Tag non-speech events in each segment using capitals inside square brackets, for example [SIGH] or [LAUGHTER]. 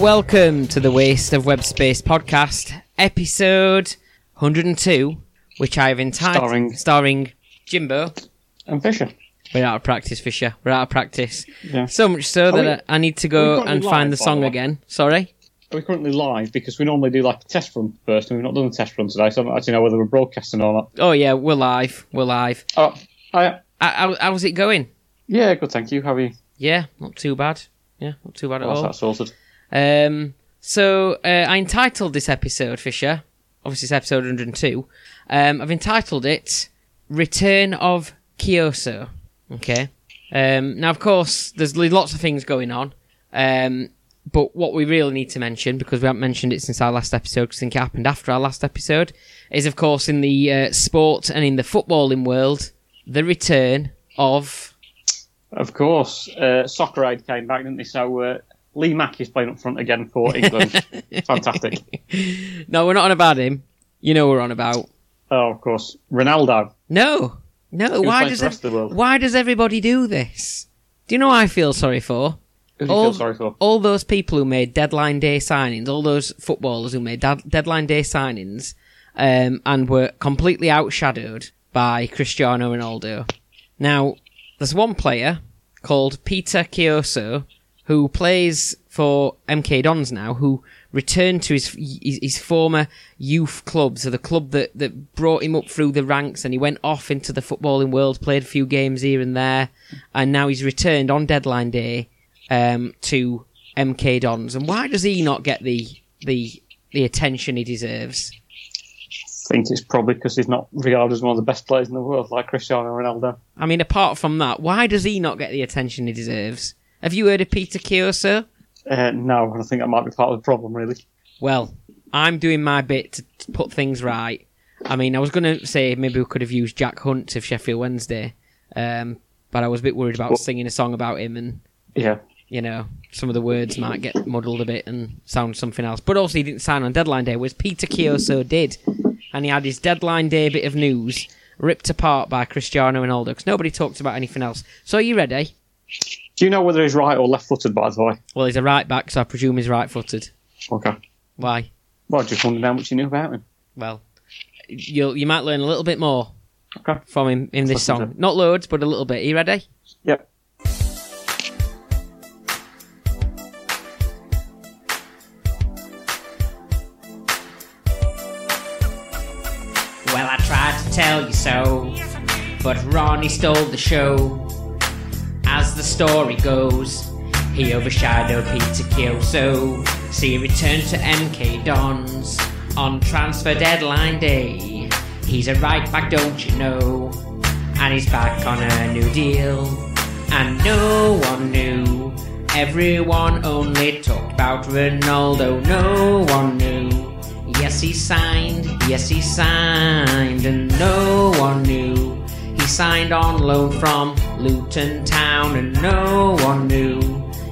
Welcome to the Waste of Web Space podcast, episode 102, which I've entitled Starring- starring Jimbo. And Fisher. We're out of practice, Fisher. We're out of practice. Yeah. So much so we- that I I need to go and find the song the again. Sorry. We're we currently live? Because we normally do like a test run first, and we've not done a test run today, so I don't actually know whether we're broadcasting or not. Oh yeah, we're live. We're live. Oh, hi. How- How, how's it going? Yeah, good, thank you. How are you? Yeah, not too bad. Yeah, not too bad at What's all. that sorted? Um, so uh, I entitled this episode, Fisher. Obviously, it's episode 102. Um, I've entitled it "Return of Kioso." Okay. Um, now, of course, there's lots of things going on, um, but what we really need to mention, because we haven't mentioned it since our last episode, because I think it happened after our last episode, is of course in the uh, sport and in the footballing world, the return of Of course, uh, Soccer Aid came back, didn't they? So uh, Lee Mack is playing up front again for England. [LAUGHS] Fantastic. no, we're not on about him. You know, we're on about Oh, of course, Ronaldo. No, no. Why does ev- of the world. why does everybody do this? Do you know what I feel sorry for? Who All- feel sorry for? All those people who made deadline day signings, all those footballers who made dad- deadline day signings, um, and were completely outshadowed by Cristiano Ronaldo. Now, there's one player called Peter Kioso who plays for MK Dons now, who returned to his his, his former youth club, so the club that, that brought him up through the ranks, and he went off into the footballing world, played a few games here and there, and now he's returned on deadline day um, to MK Dons. And why does he not get the the the attention he deserves? I think it's probably because he's not regarded as one of the best players in the world, like Cristiano Ronaldo. I mean, apart from that, why does he not get the attention he deserves? Have you heard of Peter Kioso? Uh, no, I think that might be part of the problem, really. Well, I'm doing my bit to, to put things right. I mean, I was going to say maybe we could have used Jack Hunt of Sheffield Wednesday, um, but I was a bit worried about Well- singing a song about him, and Yeah. you know, some of the words might get muddled a bit and sound something else. But also, he didn't sign on deadline day, whereas Peter Kioso did, and he had his deadline day bit of news ripped apart by Cristiano and Ronaldo because nobody talked about anything else. So, are you ready? Do you know whether he's right or left-footed, by the way? Well, he's a right back, so I presume he's right-footed. Okay. Why? Well, just wondering how much you knew about him. Well, you'll you might learn a little bit more Okay. from him in this Listen to song. Not loads, but a little bit. Are you ready? Yep. Well, I tried to tell you so, but Ronnie stole the show. The story goes, he overshadowed Peter Kioso. So he returned to MK Dons on transfer deadline day. He's a right back, don't you know? And he's back on a new deal. And no one knew. Everyone only talked about Ronaldo. No one knew. Yes, he signed. Yes, he signed. And no one knew. Signed on loan from Luton Town. And no one knew.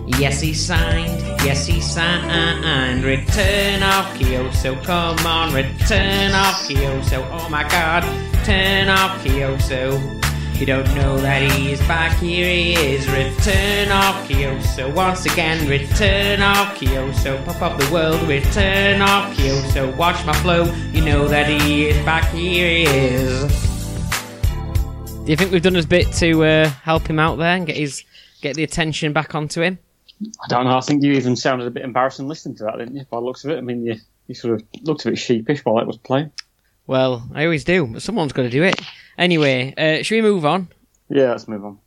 Yes, he signed. Yes, he signed. Return of Kioso. Come on, return of Kioso. Oh my god. Return of Kioso. You don't know that he is back, here he is. Return of Kioso. Once again, return of Kioso. Pop up the world, return of Kioso. Watch my flow, you know that he is back, here he is. Do you think we've done his bit to uh, help him out there and get his get the attention back onto him? I don't know. I think you even sounded a bit embarrassing listening to that, didn't you? By the looks of it. I mean, you, you sort of looked a bit sheepish while it was playing. Well, I always do, but someone's got to do it. Anyway, uh, should we move on? Yeah, let's move on.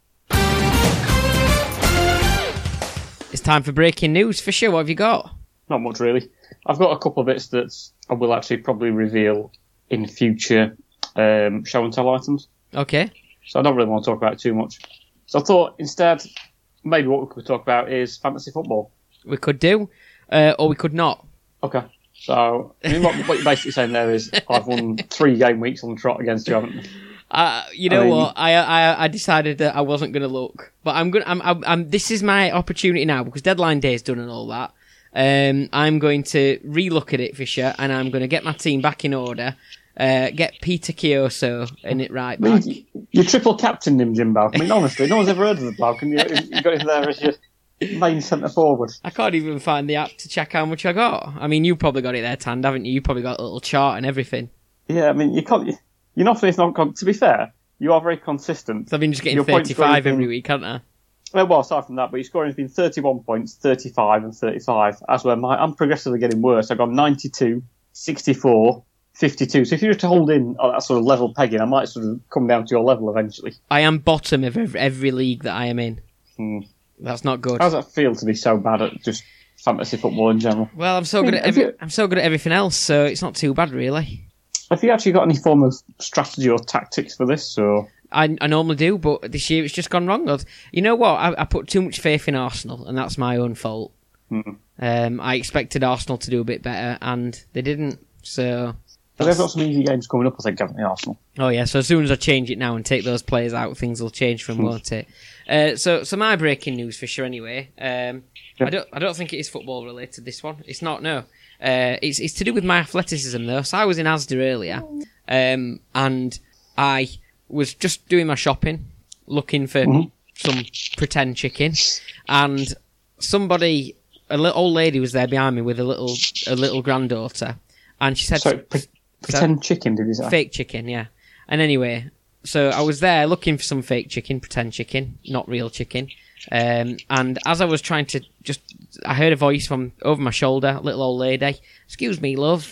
It's time for breaking news. Fisher, what have you got? Not much, really. I've got a couple of bits that I will actually probably reveal in future um, show and tell items. Okay. So I don't really want to talk about it too much. So I thought instead, maybe what we could talk about is fantasy football. We could do, uh, or we could not. Okay. So I mean, what, what you're basically saying there is [LAUGHS] I've won three game weeks on the trot against you, haven't I? Uh, you know I mean- what? I, I I decided that I wasn't going to look, but I'm going. I'm, I'm, I'm. This is my opportunity now because deadline day is done and all that. Um, I'm going to relook at it, Fisher, and I'm going to get my team back in order. Uh, get Peter Kioso in it right back. you, you triple captained him, Jim Jimbo. I mean, honestly, no one's ever heard of the and you, you got him there as your, main centre forward. I can't even find the app to check how much I got. I mean, you probably got it there, Tand, haven't you? You probably got a little chart and everything. Yeah, I mean, you can't. You're not. It's not. To be fair, you are very consistent. So I've been just getting Your points 35 every been- week, haven't I? Well, well, aside from that, but your scoring has been 31 points, 35, and 35. As where my, I'm progressively getting worse. I've got 92, 64, 52. So if you were to hold in at that sort of level pegging, I might sort of come down to your level eventually. I am bottom of every, every league that I am in. Hmm. That's not good. How does that feel to be so bad at just fantasy football in general? Well, I'm so good at every, I'm so good at everything else, so it's not too bad really. Have you actually got any form of strategy or tactics for this? Or I, I normally do, but this year it's just gone wrong. You know what? I, I put too much faith in Arsenal, and that's my own fault. Hmm. Um, I expected Arsenal to do a bit better, and they didn't. So, they've got some easy games coming up, I think, haven't they, Arsenal? oh yeah. So as soon as I change it now and take those players out, things will change from won't it? Uh, so, so my breaking news for sure. Anyway, um, Yeah. I don't, I don't think it is football related. This one, it's not. No, uh, it's it's to do with my athleticism though. So I was in Asda earlier, um, and I was just doing my shopping, looking for Mhm. some pretend chicken, and somebody, a little old lady, was there behind me with a little a little granddaughter, and she said, So, pre- pretend chicken, did you say? Fake chicken, yeah. And anyway, so I was there looking for some fake chicken, pretend chicken, not real chicken. Um, and as I was trying to just, I heard a voice from over my shoulder, little old lady. Excuse me, love.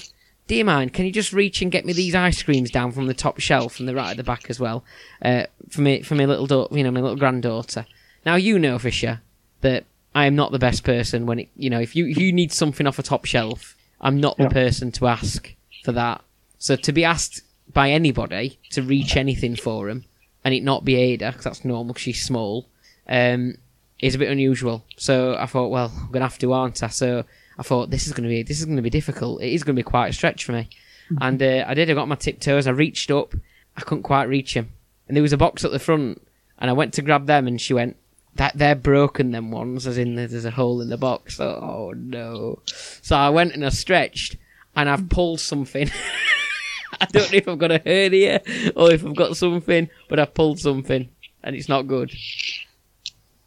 Do you mind? Can you just reach and get me these ice creams down from the top shelf and the right at the back as well, uh, for me, for my little, da- you know, my little granddaughter. Now you know, Fisher, that I am not the best person when it, you know, if you if you need something off a top shelf, I'm not the person to ask for that. So to be asked by anybody to reach anything for him and it not be Ada, because that's normal 'cause she's small, um, is a bit unusual. So I thought, well, I'm gonna have to, aren't I? So I thought this is gonna be this is gonna be difficult. It is gonna be quite a stretch for me. And uh, I did. I got my tiptoes. I reached up. I couldn't quite reach him. And there was a box at the front, and I went to grab them, and she went, "That they're broken. Them ones, as in there's a hole in the box." Oh no! So I went and I stretched, and I've pulled something. [LAUGHS] [LAUGHS] I don't know if I've got a hernia or if I've got something, but I've pulled something, and it's not good.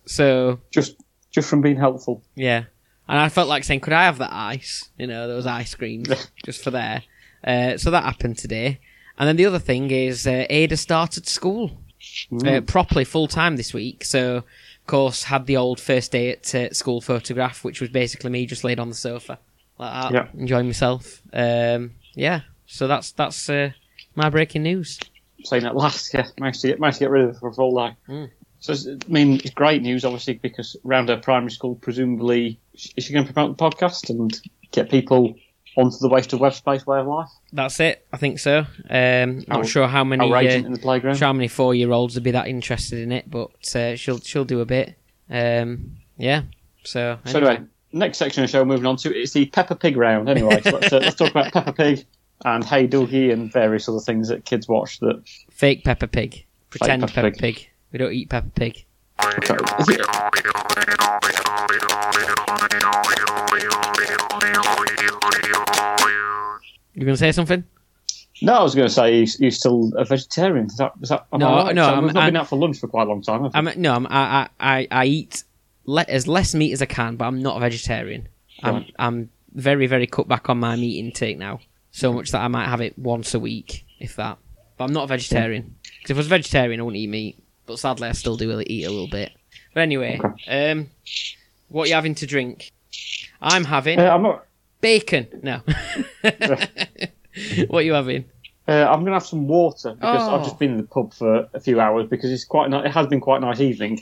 So Just, just from being helpful. yeah, and I felt like saying, "Could I have that ice?" You know, those ice creams [LAUGHS] just for there. Uh, so that happened today, and then the other thing is uh, Ada started school uh, properly full time this week. So, of course, had the old first day at uh, school photograph, which was basically me just laid on the sofa like that, Yeah. enjoying myself. Um, yeah, so that's that's uh, my breaking news. saying at last, yeah, managed to get managed to get rid of it for a full day. Mm. So I mean, it's great news, obviously, because round her primary school, presumably, is she going to promote the podcast and get people onto the wasted web space way of life? That's it. I think so. Um, not sure how many. Uh, in the playground. sure how many four year olds would be that interested in it, but uh, she'll she'll do a bit. Um, yeah. So, So anyway, next section of the show, moving on to it's the Peppa Pig round. Anyway, so let's, uh, let's talk about Peppa Pig and Hey Duggee and various other things that kids watch. That fake Peppa Pig, pretend Peppa Peppa, Pig. Pig. We don't eat Peppa Pig. is it, You gonna say something? no, I was going to say he's, he's still a vegetarian. Is that, is that No, right? no, So I'm- we've not been I'm- out for lunch for quite a long time. I'm no, I'm, I, I I eat le- as less meat as I can, but I'm not a vegetarian. I'm I'm very very cut back on my meat intake now, so much that I might have it once a week, if that. But I'm not a vegetarian. Because if I was a vegetarian, I wouldn't eat meat. But sadly, I still do eat a little bit. But anyway, um, what you having to drink? I'm having Uh, I'm not. bacon. No. [LAUGHS] what are you having? Uh, I'm going to have some water because Oh. I've just been in the pub for a few hours because it's quite. It has been quite a nice evening.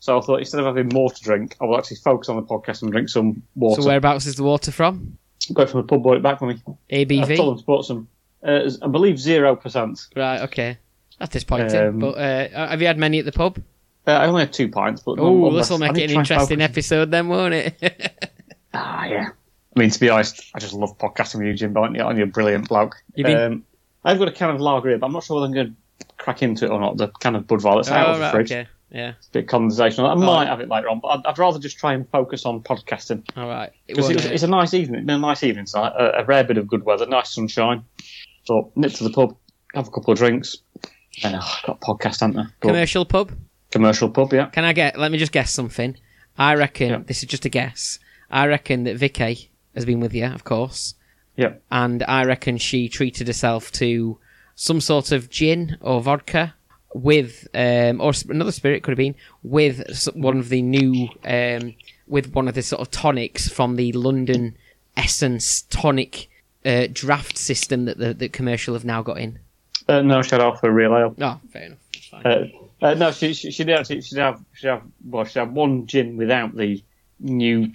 So I thought instead of having more to drink, I will actually focus on the podcast and drink some water. So whereabouts is the water from? Go from the pub, brought it back for me. ABV? I've told them to put some. Uh, I believe zero percent. Right. Okay. That's disappointing. Um, but uh, have you had many at the pub? Uh, I only had two pints, but Oh, this will make it an interesting episode then, won't it? [LAUGHS] Ah, yeah. I mean, to be honest, I just love podcasting with you, Jim. Aren't you? Aren't you a brilliant bloke? You've been- Um, I've got a can of lager here, but I'm not sure whether I'm going to crack into it or not. The can of Budweiser that's out oh, of the right, fridge. okay. Yeah. Bit conversational. condensation. on that. I might have it later on, but I'd, I'd rather just try and focus on podcasting. All right. It Because it was, it's a nice evening. It's been a nice evening tonight. A, a rare bit of good weather, nice sunshine. So nip to the pub, have a couple of drinks, and oh, I've got a podcast, haven't I? But Commercial pub. commercial pub, yeah. Can I get? Let me just guess something. I reckon Yeah. this is just a guess. I reckon that Vicky has been with you, of course, Yeah. and I reckon she treated herself to some sort of gin or vodka with, um, or another spirit could have been with one of the new, um, with one of the sort of tonics from the London Essence tonic uh, draft system that the, the commercial have now got in. Uh, no, she had off a real ale. Oh, fair enough. Fine. Uh, uh, no, she, she she did actually she'd have she'd have well she'd have one gin without the new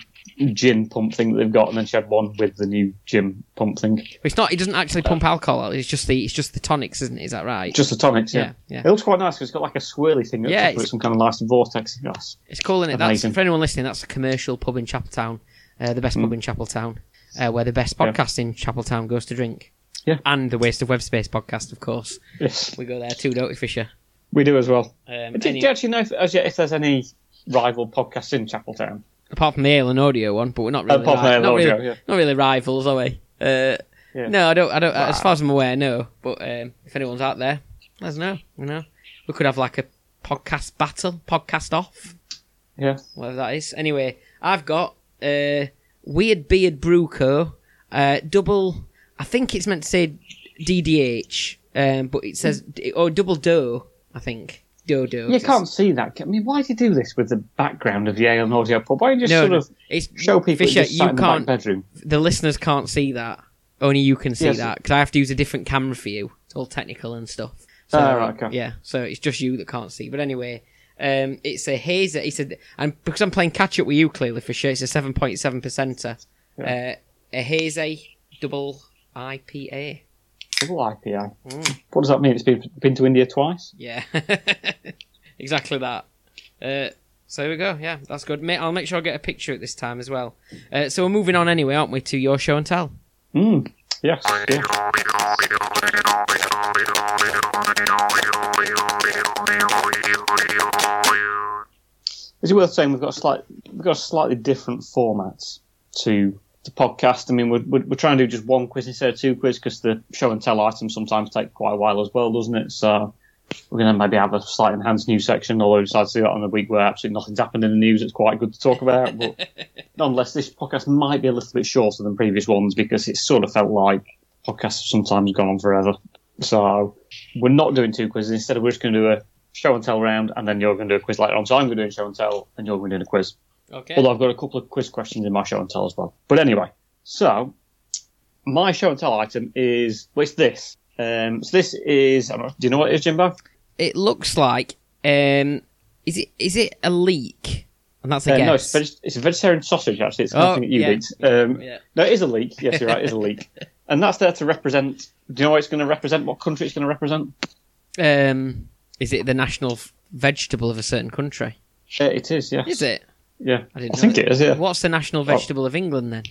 gin pump thing that they've got, and then she had one with the new gin pump thing. But it's not. It doesn't actually pump alcohol. It's just the. It's just the tonics, isn't it? Is that right? Just the tonics, yeah. Yeah, yeah. It looks quite nice 'cause it's got like a swirly thing. That's Yeah, it's- it's some kind of nice vortex glass. It's cool, isn't it? That's Amazing. for anyone listening. That's a commercial pub in Chapeltown, uh, the best pub in Chapeltown, uh, where the best Hmm. Yeah. podcast in Chapeltown goes to drink. Yeah. and the Waste of Web Space podcast, of course. Yes, We go there too, don't we, Fisher? we do as well. Um, Do, do you actually know if, if there's any rival podcasts in Chapeltown? Apart from the Ale and Audio one, but we're not really, Apart from ri- not, Audio, really yeah. not really rivals, are we? Uh, Yeah. No, I don't. I don't. As far as I'm aware, no. But um, if anyone's out there, let us know. You know, we could have like a podcast battle, podcast off. Yeah. whatever that is. Anyway, I've got uh, Weird Beard Brew Co. Uh, double. I think it's meant to say DDH, um, but it says or double dough. I think dough. You can't see that. I mean, why do you do this with the background of the Ale and Audio pub? Why don't you just No, sort of it's show people Fisher. You in the can't. bedroom? The listeners can't see that. Only you can see Yes. that because I have to use a different camera for you. It's all technical and stuff. So, Ah, right, okay. Yeah, so it's just you that can't see. But anyway, um, it's a hazer. It's a and because I'm playing catch up with you clearly for sure. It's a seven point seven percenter. Uh, a hazy double IPA. Double IPA. Mm. What does that mean? It's been been to India twice. Yeah, [LAUGHS] exactly that. Uh, so here we go. Yeah, that's good. I'll make sure I get a picture at this time as well. Uh, so we're moving on anyway, aren't we, to your show and tell? Mm. Yes. Yeah. Is it worth saying we've got a slight, we've got a slightly different format to the podcast? I mean, we're, we're, trying to do just one quiz instead of two quiz because the show and tell items sometimes take quite a while as well, doesn't it? So we're going to maybe have a slight enhanced news section, although we decided to do that on the week where absolutely nothing's happened in the news. It's quite good to talk about, but [LAUGHS] nonetheless, this podcast might be a little bit shorter than previous ones because it sort of felt like podcasts have sometimes gone on forever. So we're not doing two quizzes. Instead, we're just going to do a show and tell round, and then you're going to do a quiz later on. So I'm going to do a show and tell, and you're going to do a quiz. Okay. Although I've got a couple of quiz questions in my show and tell as well. But anyway, so my show and tell item is well, it's this. Um, so this is. I don't know, do you know what it is, Jimbo? It looks like um, is it is it a leek? And that's a Uh, guess. no, it's, veg- it's a vegetarian sausage. Actually, it's Oh, nothing that you yeah. eat. Um, Yeah. No, it is a leek. Yes, you're right. It is a [LAUGHS] leek, and that's there to represent. Do you know what it's going to represent? What country it's going to represent? Um, is it the national f- vegetable of a certain country? Uh, it is. Yes. Is it? Yeah. I didn't. I think that. it is. Yeah. What's the national vegetable of England then?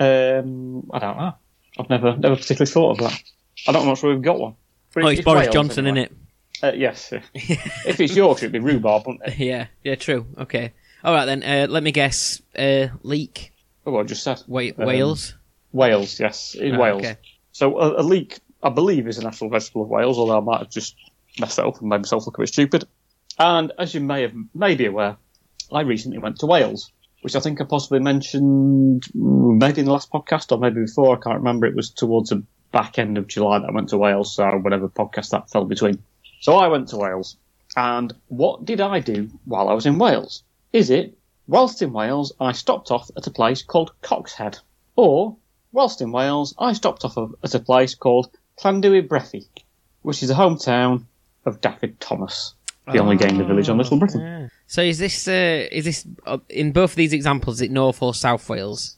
Um, I don't know. I've never, never particularly thought of that. I don't know. I'm not sure we've got one. But Oh, it's Boris Wales, Johnson, anyway. isn't it? Uh, yes. [LAUGHS] if it's Yorkshire, it'd be rhubarb, wouldn't it? Yeah, yeah, true. Okay. All right then. Uh, let me guess. Uh, leek. Oh, what I just said. Wa- Um, Wales. Wales, yes, in Right, Wales. okay. So a, a leek, I believe, is a national vegetable of Wales, although I might have just messed that up and made myself look a bit stupid. And as you may have may be aware, I recently went to Wales, which I think I possibly mentioned maybe in the last podcast or maybe before. I can't remember. It was towards the back end of July that I went to Wales, so whatever podcast that fell between. So I went to Wales, and what did I do while I was in Wales? Is it whilst in Wales I stopped off at a place called Coxhead, or whilst in Wales I stopped off at a place called Llanddewi Brefi, which is the hometown of David Thomas, the only game in the village on Little Britain. Yeah. So is this uh, is this uh, in both of these examples? Is it North or South Wales?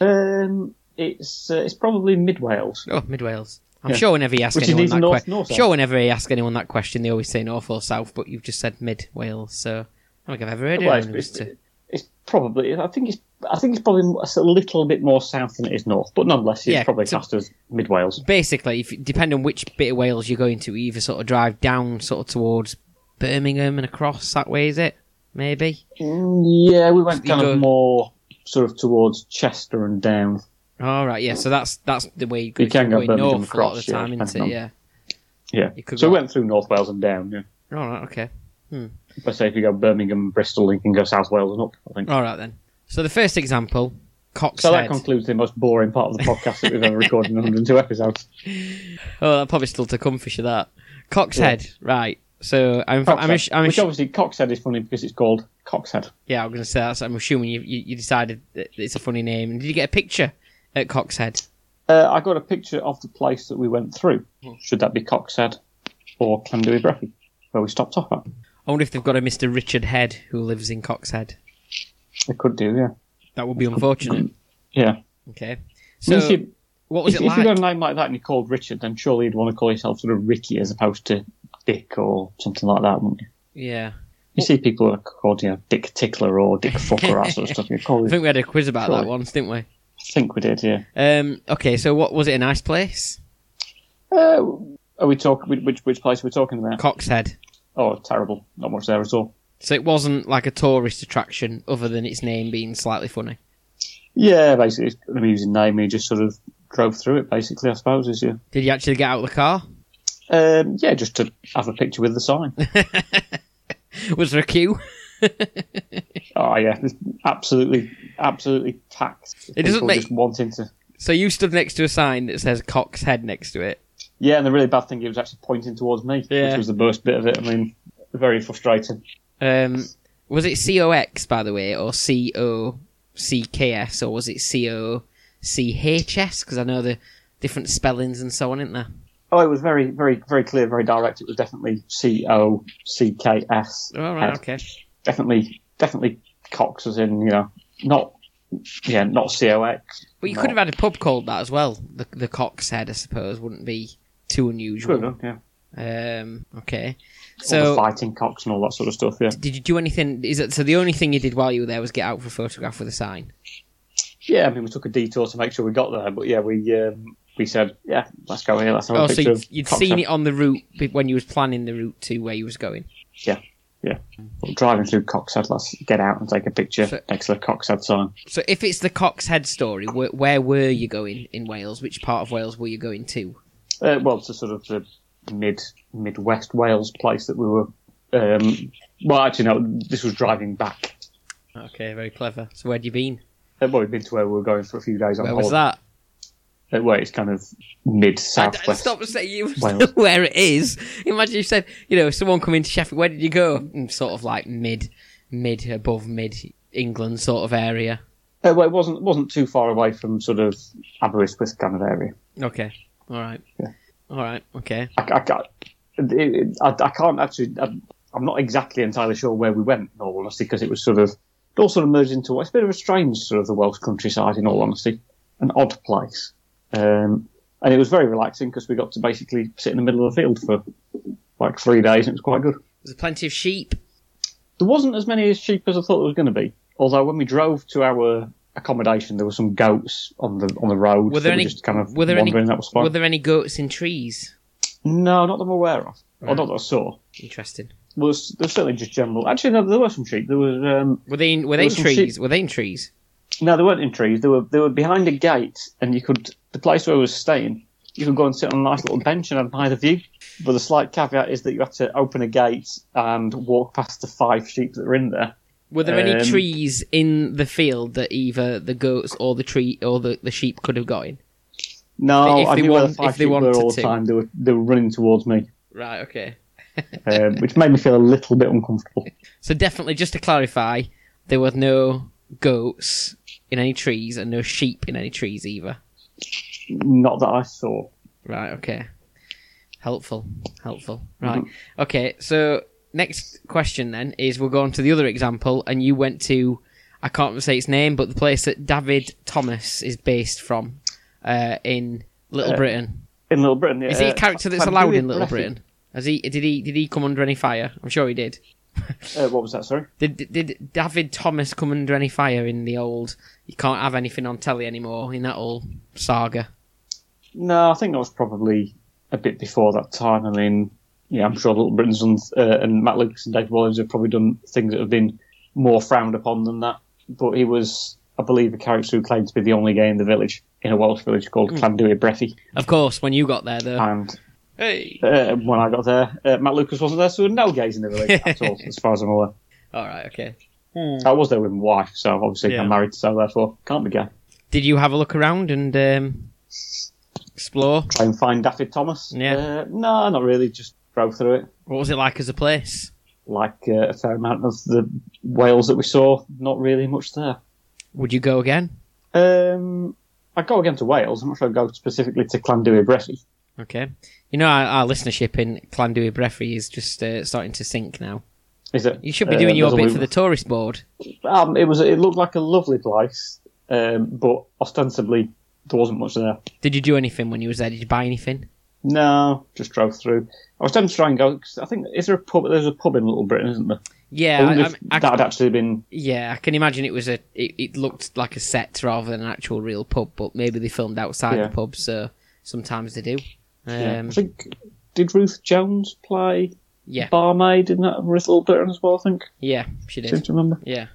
Um, it's uh, it's probably mid Wales. Oh, Mid Wales. I'm Yeah. sure whenever you ask Which anyone that north question, nor south. sure whenever you ask anyone that question, they always say North or South, but you've just said Mid Wales. So I don't think I've ever heard Well, of it's, it's, to- it's probably I think it's I think it's probably a little bit more south than it is north, but nonetheless it's Yeah, probably so- classed as mid Wales. Basically, if depending on which bit of Wales you're going to, either sort of drive down sort of towards Birmingham and across that way. Is it? Maybe. Yeah, we went kind go- of more sort of towards Chester and down. All right. Yeah. So that's that's the way you, You can go north a lot of across, the yeah, time, isn't it? Yeah. Yeah, so go- we went through North Wales and down. Yeah. All right. Okay. Hmm. But say if you go Birmingham, Bristol, you can go South Wales and up. I think. All right then. So the first example, Coxhead. So that concludes the most boring part of the podcast that we've ever recorded in [LAUGHS] 102 episodes. oh, that probably still to come for that. Coxhead, right. So I'm, I'm, I'm, Coxhead, I'm which obviously Coxhead is funny because it's called Coxhead. yeah, I'm going to say that. So I'm assuming you, you, you decided that it's a funny name. And did you get a picture at Coxhead? Uh, I got a picture of the place that we went through. Should that be Coxhead or Llanddewi Brefi, where we stopped off at? I wonder if they've got a Mr. Richard Head who lives in Coxhead. They could do, yeah. That would be unfortunate. [CLEARS THROAT] Yeah. Okay. So you, what was if, it if you got a name like that and you're called Richard, then surely you'd want to call yourself sort of Ricky as opposed to Dick or something like that, wouldn't you? Yeah. You see people are called, you know, Dick Tickler or Dick [LAUGHS] Fucker or that sort of stuff. You call I think we had a quiz about that once, didn't we? I think we did, yeah. Um, okay, so what was it? A nice place? Uh, are we talking which which place are we talking about? Coxhead. Oh, terrible! Not much there at all. So it wasn't like a tourist attraction, other than its name being slightly funny. Yeah, basically, it's an amusing name. You just sort of drove through it, basically. I suppose is you. Did you actually get out of the car? Um, yeah, just to have a picture with the sign. [LAUGHS] Was there a queue? [LAUGHS] oh yeah, it's absolutely, absolutely packed. It doesn't make- just wanting to. So you stood next to a sign that says Cox Head next to it. Yeah, and the really bad thing, it was actually pointing towards me, Yeah. which was the worst bit of it. I mean, very frustrating. Um, was it C O X by the way, or C O C K S, or was it C O C H S? Because I know the different spellings and so on, isn't there? Oh, it was very, very, very clear, very direct. It was definitely C O C K S. All right, okay. Definitely, definitely Cox as in you know not yeah not C O X. But you could have had a pub called that as well. The the Cox Head, I suppose, wouldn't be too unusual. Could have, yeah. Um, okay. So, fighting cocks and all that sort of stuff. Yeah, did you do anything? Is it so? The only thing you did while you were there was get out for a photograph with a sign. yeah. I mean, we took a detour to make sure we got there, but yeah, we um, we said, yeah, let's go here. Let's have Oh, a so picture you'd, you'd seen it on the route when you was planning the route to where you was going. Yeah, yeah. Well, driving through Coxhead, let's get out and take a picture So- next to the Coxhead sign. So, if it's the Cox Head story, where, where were you going in Wales? Which part of Wales were you going to? Uh, well, to sort of the mid Midwest Wales place that we were. Um, well, actually, no. This was driving back. Okay, very clever. So, where'd you been? Uh, well, we'd been to where we were going for a few days on Where was that? Where it's kind of mid southwest. stop saying you [LAUGHS] Wales. where it is. Imagine you said, you know, someone come into Sheffield. Where did you go? Mm, Sort of like mid, mid above mid England sort of area. Uh, well, it wasn't wasn't too far away from sort of Aberystwyth kind of area. Okay, all right, Yeah. all right, okay. I, I, can't- it, it, I, I can't actually. I'm, I'm not exactly entirely sure where we went, in all honesty, because it was sort of it all sort of merged into it's a bit of a strange sort of the Welsh countryside, in all honesty, an odd place. Um, and it was very relaxing because we got to basically sit in the middle of the field for like three days, and it was quite good. There's plenty of sheep. There wasn't as many as sheep as I thought there was going to be. Although when we drove to our accommodation, there were some goats on the on the road. Were there any? just kind of were there any? that was fun. Were there any goats in trees? No, not that I'm aware of. Or not that I saw. Interesting. Was there's certainly just general. Actually, no, there were some sheep. There was um, Were they in? Were they in trees? sheep. Were they in trees? no, they weren't in trees. They were they were behind a gate, and you could the place where I was staying. You could go and sit on a nice little bench and admire the view. But the slight caveat is that you had to open a gate and walk past the five sheep that were in there. Were there any Um, trees in the field that either the goats or the tree or the, the sheep could have got in? No, If I they knew where the five if they sheep were wanted all the time. They were they were running towards me, Right. Okay. um, which made me feel a little bit uncomfortable. [LAUGHS] So definitely, just to clarify, there were no goats in any trees and no sheep in any trees either. Not that I saw. Right. Okay. Helpful. Helpful. Right. Okay. So next question then is we'll go on to the other example, and you went to I can't say its name, but the place that David Thomas is based from uh, in Little Uh, Britain. In Little Britain, yeah. Is he a character that's allowed in Little Breffy. Britain? Has he? Did he? Did he come under any fire? I'm sure he did. Uh, what was that? Sorry. [LAUGHS] Did, did did David Thomas come under any fire in the old? You can't have anything on telly anymore in that old saga. No, I think that was probably a bit before that time. I mean, yeah, I'm sure Little Britain's done, uh, and Matt Lucas and Dave Walliams have probably done things that have been more frowned upon than that. But he was, I believe, a character who claimed to be the only gay in the village, in a Welsh village called Hmm. Llanddewi Brefi. Of course, when you got there though. And Hey. uh, when I got there. Uh, Matt Lucas wasn't there, so there were no gays in the village at all, [LAUGHS] as far as I'm aware. All right. Okay. I was there with my wife, so obviously Yeah. I'm married, so therefore can't be gay. Did you have a look around and um, explore? Try and find Daffyd Thomas. Yeah. Uh, no, not really. Just drove through it. What was it like as a place? Like uh, a fair amount of the Wales that we saw, not really much there. Would you go again? Um, I'd go again to Wales. I'm not sure I'd go specifically to Llanddewi Brefi. Okay. You know, our, our listenership in Llanddewi Brefi is just uh, starting to sink now. Is it? You should be Uh, doing your bit for the tourist board. Um, it was. It looked like a lovely place, um, but ostensibly there wasn't much there. Did you do anything when you was there? Did you buy anything? No, just drove through. I was tempted to try and go. 'cause I think is there a pub? There's a pub in Little Britain, isn't there? Yeah, I I, I, that had actually been. yeah. I can imagine it was a. It, it looked like a set rather than an actual real pub, but maybe they filmed outside Yeah. the pub, so sometimes they do. yeah. Um, I think did Ruth Jones play yeah, barmaid in that Little Britain as well? I think. yeah, she Seem did. to remember. Yeah.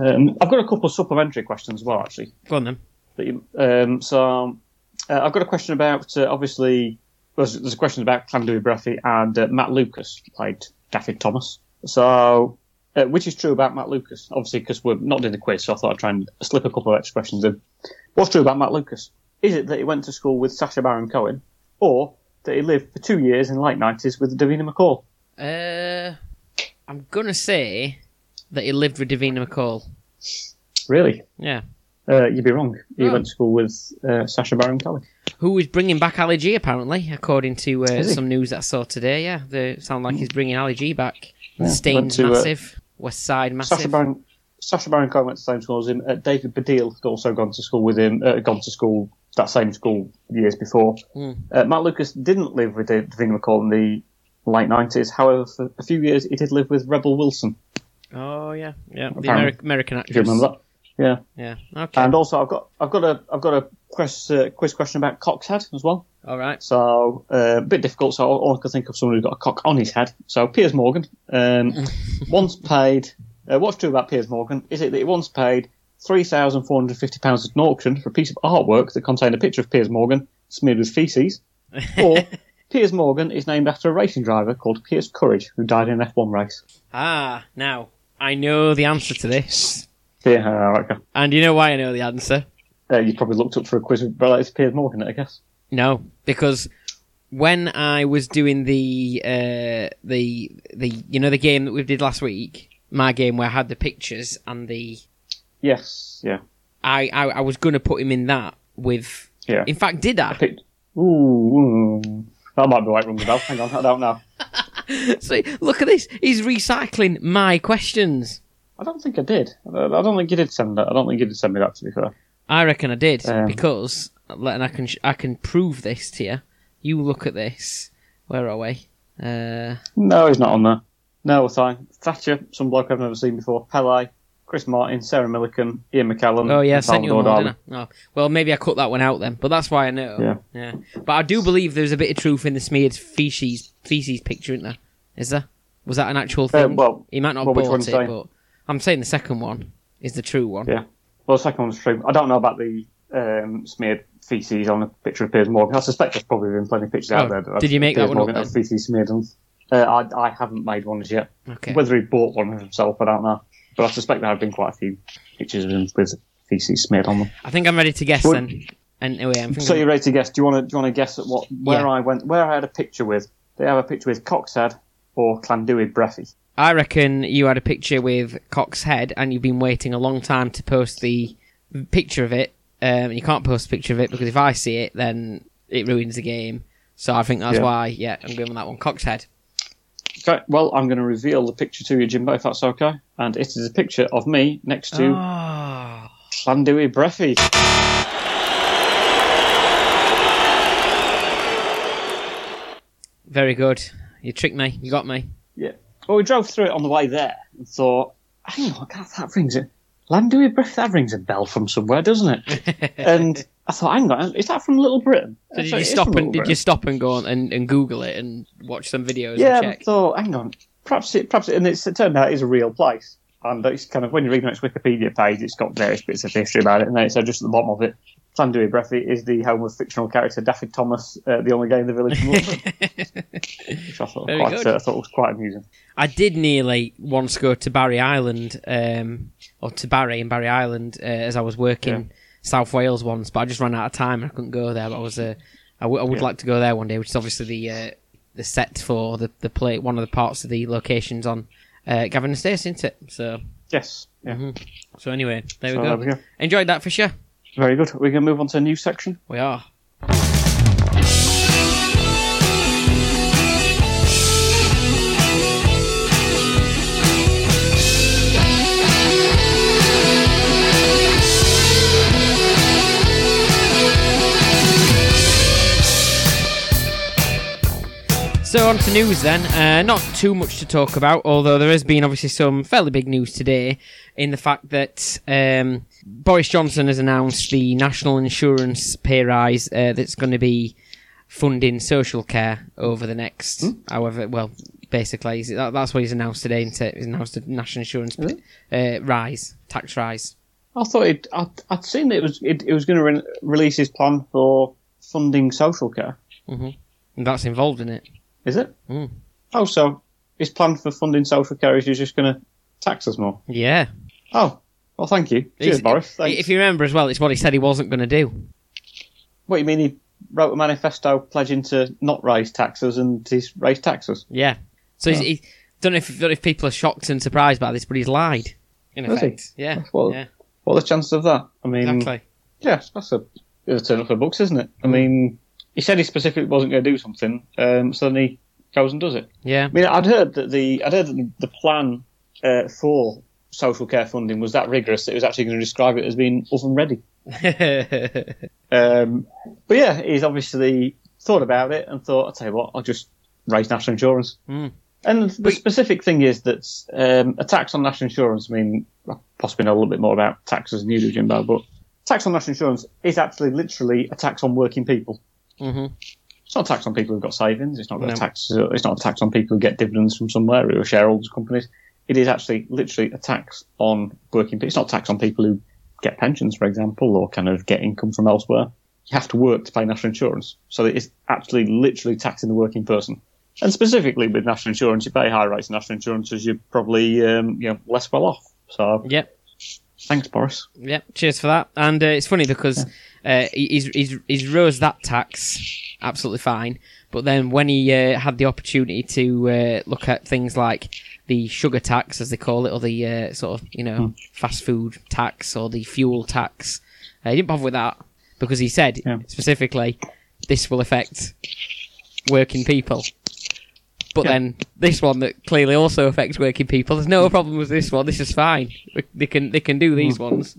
Um, I've got a couple of supplementary questions as well, actually. Go on then. You- Um, so uh, I've got a question about uh, obviously there's, there's a question about Llanddewi Brefi and uh, Matt Lucas played Daffyd Thomas. So uh, which is true about Matt Lucas? Obviously, because we're not doing the quiz, so I thought I'd try and slip a couple of extra questions in. What's true about Matt Lucas? Is it that he went to school with Sacha Baron Cohen, or that he lived for two years in the late nineties with Davina McCall? Uh, I'm gonna say that he lived with Davina McCall. Really? Yeah. Uh, you'd be wrong. He Oh. went to school with uh, Sacha Baron Cohen. Who is bringing back Ali G apparently, according to uh, some news that I saw today. Yeah, they sound like he's bringing Ali G back. Yeah, Staines went to, uh, massive, West Side massive. Baron, Sacha Baron Cohen went to the same school as him. Uh, David Baddiel had also gone to school with him. Uh, gone to school that same school years before. Hmm. Uh, Matt Lucas didn't live with David McCall in the late nineties. However, for a few years he did live with Rebel Wilson. Oh yeah, yeah, the Apparently. Ameri- American If actress. you remember that. Yeah. Yeah. Okay. And also, I've got I've got a I've got a quiz, uh, quiz question about Cock's head as well. All right. So uh, a bit difficult. So all I can think of someone who's got a cock on his head. So Piers Morgan um, [LAUGHS] once paid. Uh, what's true about Piers Morgan? Is it that he once paid three thousand four hundred fifty pounds at an auction for a piece of artwork that contained a picture of Piers Morgan smeared with feces, [LAUGHS] or Piers Morgan is named after a racing driver called Piers Courage who died in an F1 race? Ah, now I know the answer to this, Yeah, uh, and you know why I know the answer? Uh, you probably looked up for a quiz related it's Piers Morgan, I guess. No, because when I was doing the uh, the the you know the game that we did last week, my game where I had the pictures and the Yes, yeah, I I, I was going to put him in that with. yeah. In fact, did I? Picked. Ooh, ooh. that might be right. Rung the bell. Hang on, I don't know. [LAUGHS] See, look at this. He's recycling my questions. I don't think I did. I don't think you did send that. I don't think you did send me that. To be fair, I reckon I did Um, because, and I can I can prove this to you. You look at this. Where are we? Uh, no, he's not on there. No, it's fine. Thatcher, some bloke I've never seen before. Pele, Chris Martin, Sarah Millican, Ian McKellen. oh yeah, sent you one, Dali. didn't I? Oh, well, maybe I cut that one out then, but that's why I know. Yeah. yeah. But I do believe there's a bit of truth in the smeared feces feces picture, isn't there? Is there? Was that an actual thing? Uh, well, he might not have bought it, but I'm saying the second one is the true one. Yeah. Well, the second one's true. I don't know about the um, smeared feces on a picture of Piers Morgan. I suspect there's probably been plenty of pictures out Oh, there. That did you make that one up Morgan has then? feces smeared on. Uh, I, I haven't made one as yet. Okay. Whether he bought one himself, I don't know. But I suspect there have been quite a few pictures of him with feces smeared on them. I think I'm ready to guess Would- then. Anyway, I'm thinking. So you're ready to guess? Do you want to? Do you want to guess at what where Yeah. I went? Where I had a picture with? They have a picture with Coxhead or Llanddewi Brefi. I reckon you had a picture with Cox's head, and you've been waiting a long time to post the picture of it. Um, you can't post a picture of it because if I see it, then it ruins the game. So I think that's Yeah. why. Yeah, I'm going with that one. Cox's head. Okay. Well, I'm going to reveal the picture to you, Jimbo, if that's okay. And it is a picture of me next to Oh. Llanddewi Brefi. Very good. You tricked me. You got me. Yeah. Well, we drove through it on the way there and thought, hang on, God, that rings a Llanddewi Brefi. That rings a bell from somewhere, doesn't it? [LAUGHS] and I thought, hang on, is that from Little Britain? So did you stop and did you stop and go on and, and Google it and watch some videos Yeah, and I thought, hang on, perhaps it, perhaps it, and it's, it turned out it's a real place. And it's kind of when you read on its Wikipedia page, it's got various bits of history about it, and then it said just at the bottom of it, Llandudno Breathy is the home of fictional character Daffyd Thomas, uh, the only guy in the village from London, [LAUGHS] which I thought, quite, uh, I thought was quite amusing. I did nearly once go to Barry Island, um, or to Barry in Barry Island, uh, as I was working South Wales once, but I just ran out of time and I couldn't go there. But I was, uh, I, w- I would Yeah. like to go there one day, which is obviously the uh, the set for the the play, one of the parts of the locations on uh, Gavin and Stacey, isn't it? So, Yes, yeah. Mhm. so anyway, there So we go. there we go. Enjoyed that for sure. Very good. Going to move on to a new section. We are. So on to news then. Uh, not too much to talk about, although there has been obviously some fairly big news today in the fact that um, Boris Johnson has announced the national insurance pay rise uh, that's going to be funding social care over the next, however, well, basically that, that's what he's announced today. Isn't it? He's announced a national insurance Is uh, rise, tax rise. I thought it, I'd, I'd seen that it was it, it was going to re- release his plan for funding social care. And that's involved in it. Is it? Mm. Oh, so his plan for funding social care is you're just going to tax us more. Yeah. Oh, well, thank you. Cheers, He's- Boris. Thanks. If you remember as well, it's what he said he wasn't going to do. What do you mean? He wrote a manifesto pledging to not raise taxes, and he's raised taxes. Yeah. So he's, Oh. he don't know if don't know if people are shocked and surprised by this, but he's lied. In Has he? effect, yeah, Well, yeah, What are the chances of that? I mean, exactly. yes, that's a, a turn up for books, isn't it? I Mm. mean, he said he specifically wasn't going to do something, um, so then he goes and does it. Yeah, I mean, I'd heard that the I'd heard that the plan uh, for social care funding was that rigorous that it was actually going to describe it as being oven ready. [LAUGHS] Um, but yeah, he's obviously thought about it and thought, I'll tell you what, I'll just raise national insurance. Mm. And the specific thing is that um, a tax on national insurance, I mean, I possibly know a little bit more about taxes than you do, Jimbo, but tax on national insurance is actually literally a tax on working people. hmm It's not a tax on people who've got savings. It's not No. a tax. It's not a tax on people who get dividends from somewhere or are shareholders companies. It is actually literally a tax on working people. It's not tax on people who get pensions, for example, or kind of get income from elsewhere. You have to work to pay national insurance, so it is actually literally taxing the working person. And specifically with national insurance, you pay high rates of national insurance as you're probably um, you know less well off. So Yep, thanks, Boris. yep. Cheers for that. And uh, it's funny because uh, he- he's he's he's rose that tax absolutely fine, but then when he uh, had the opportunity to uh, look at things like the sugar tax, as they call it, or the uh, sort of you know fast food tax or the fuel tax, uh, he didn't bother with that because he said Yeah. specifically this will affect working people. But Yeah. then this one that clearly also affects working people. There's no problem with this one. This is fine. They can they can do these ones.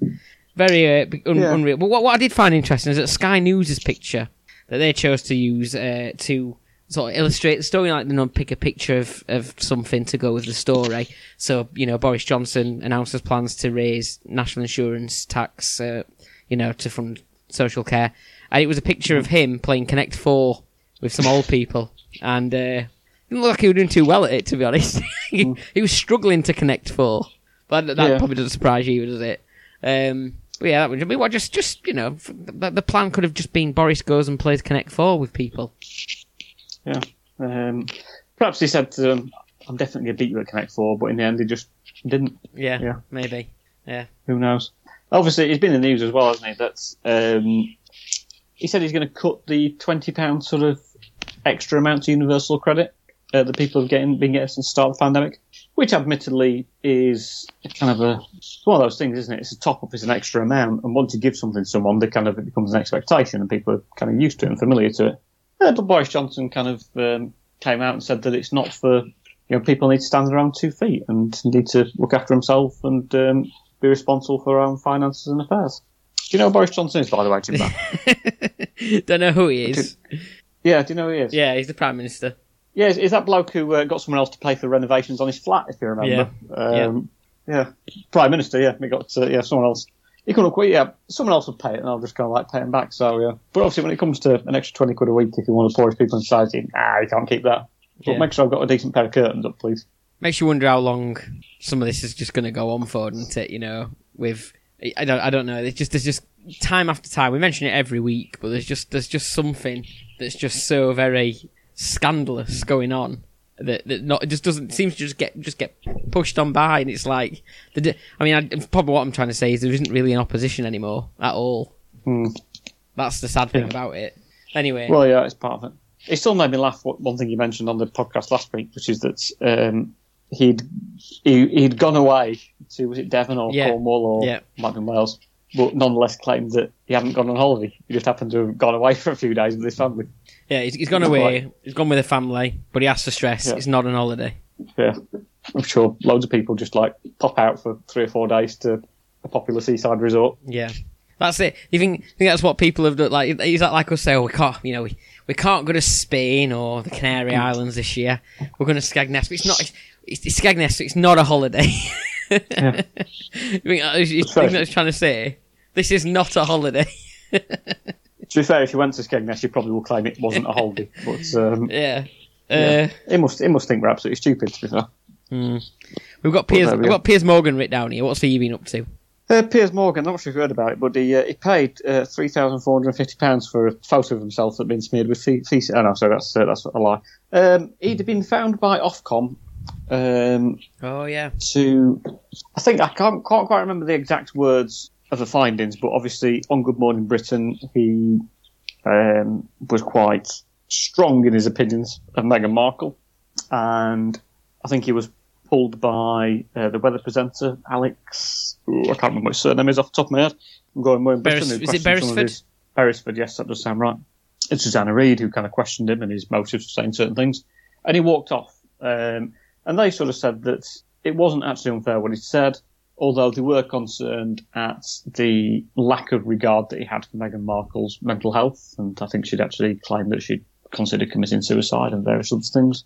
Very uh, un- Yeah. unreal. But what, what I did find interesting is that Sky News' picture that they chose to use uh, to sort of illustrate the story, like you know, pick a picture of, of something to go with the story. So you know, Boris Johnson announces plans to raise national insurance tax, uh, you know, to fund social care, and it was a picture of him playing Connect Four with some old people, and uh, didn't look like he was doing too well at it, to be honest. [LAUGHS] he, he was struggling to connect four, but that, Yeah. probably doesn't surprise you, does it? Um, but yeah, that would mean, well, just just you know, the, the plan could have just been Boris goes and plays Connect Four with people. Yeah. Um, perhaps he said to them, "I'm definitely going to beat you at Connect Four, but in the end, he just didn't. Yeah, Yeah. maybe. Yeah. Who knows? Obviously, he's been in the news as well, hasn't he? That's um, he said he's going to cut the twenty pound sort of extra amount to universal credit uh, that people have getting, been getting since the start of the pandemic, which admittedly is kind of a one of those things, isn't it? It's a top up, it's an extra amount, and once you give something to someone, they kind of it becomes an expectation, and people are kind of used to it and familiar to it. Uh, but Boris Johnson kind of um, came out and said that it's not for you know people need to stand own two feet and need to look after himself and um, be responsible for their own finances and affairs. Do you know who Boris Johnson is, by the way, Jim? [LAUGHS] Don't know who he is. yeah, do you know who he is? Yeah, he's the prime minister. Yeah, is, is that bloke who uh, got someone else to pay for renovations on his flat, if you remember? Yeah. Um, yeah. Prime Minister, yeah. We got, uh, yeah, someone else. He couldn't quit, yeah. Someone else would pay it, and I'll just kind of like pay him back, so, yeah. But obviously, when it comes to an extra 20 quid a week, if you want the poorest people in society, nah, you can't keep that. But Yeah. make sure I've got a decent pair of curtains up, please. Makes you wonder how long some of this is just going to go on for, doesn't it? You know, with I don't, I don't know. It's just there's just time after time. We mention it every week, but there's just there's just something that's just so very scandalous going on that that not it just doesn't seems to just get just get pushed on by, and it's like the. I mean, I, probably what I'm trying to say is there isn't really an opposition anymore at all. Hmm. That's the sad thing Yeah. about it. Anyway, Well, yeah, it's part of it. It still made me laugh. What one thing you mentioned on the podcast last week, which is that um, he'd he, he'd gone away to was it Devon or Yeah. Cornwall or Yeah. might be Wales, but nonetheless claimed that he hadn't gone on holiday. He just happened to have gone away [LAUGHS] for a few days with his family. Yeah, he's, he's gone away. He's gone with a family, but he has to stress Yeah. it's not an holiday. Yeah, I'm sure loads of people just like pop out for three or four days to a popular seaside resort. Yeah, that's it. You think, think that's what people have done? Like, is that like us say, oh, we can't, you know, we, we can't go to Spain or the Canary Islands this year. We're going to Skegness, but it's not. It's, it's Skegness, so it's not a holiday. [LAUGHS] Yeah. you think, uh, you think that's trying to say this is not a holiday? [LAUGHS] To be fair, if you went to Skegness, you probably will claim it wasn't a holiday. [LAUGHS] But um, yeah. yeah, Uh, it must it must think we're absolutely stupid. To be fair. we've got Piers. we We've got Piers Morgan written down here. What's he been up to? Uh, Piers Morgan, I'm not sure if you've heard about it, but he, uh, he paid uh, £3,450 for a photo of himself that had been smeared with feces. Oh, no, sorry, that's, uh, that's a lie. Um, he'd been found by Ofcom um, Oh yeah. to. I think I can't, can't quite remember the exact words of the findings, but obviously on Good Morning Britain, he um, was quite strong in his opinions of Meghan Markle. And I think he was pulled by uh, the weather presenter, Alex. Ooh, I can't remember what his surname is off the top of my head. I'm going more in Britain. Beres- is it questioned some of Beresford? Beresford, yes, that does sound right. It's Susanna Reid who kind of questioned him and his motives for saying certain things. And he walked off. Um, and they sort of said that it wasn't actually unfair what he said, although they were concerned at the lack of regard that he had for Meghan Markle's mental health. And I think she'd actually claimed that she'd considered committing suicide and various other things.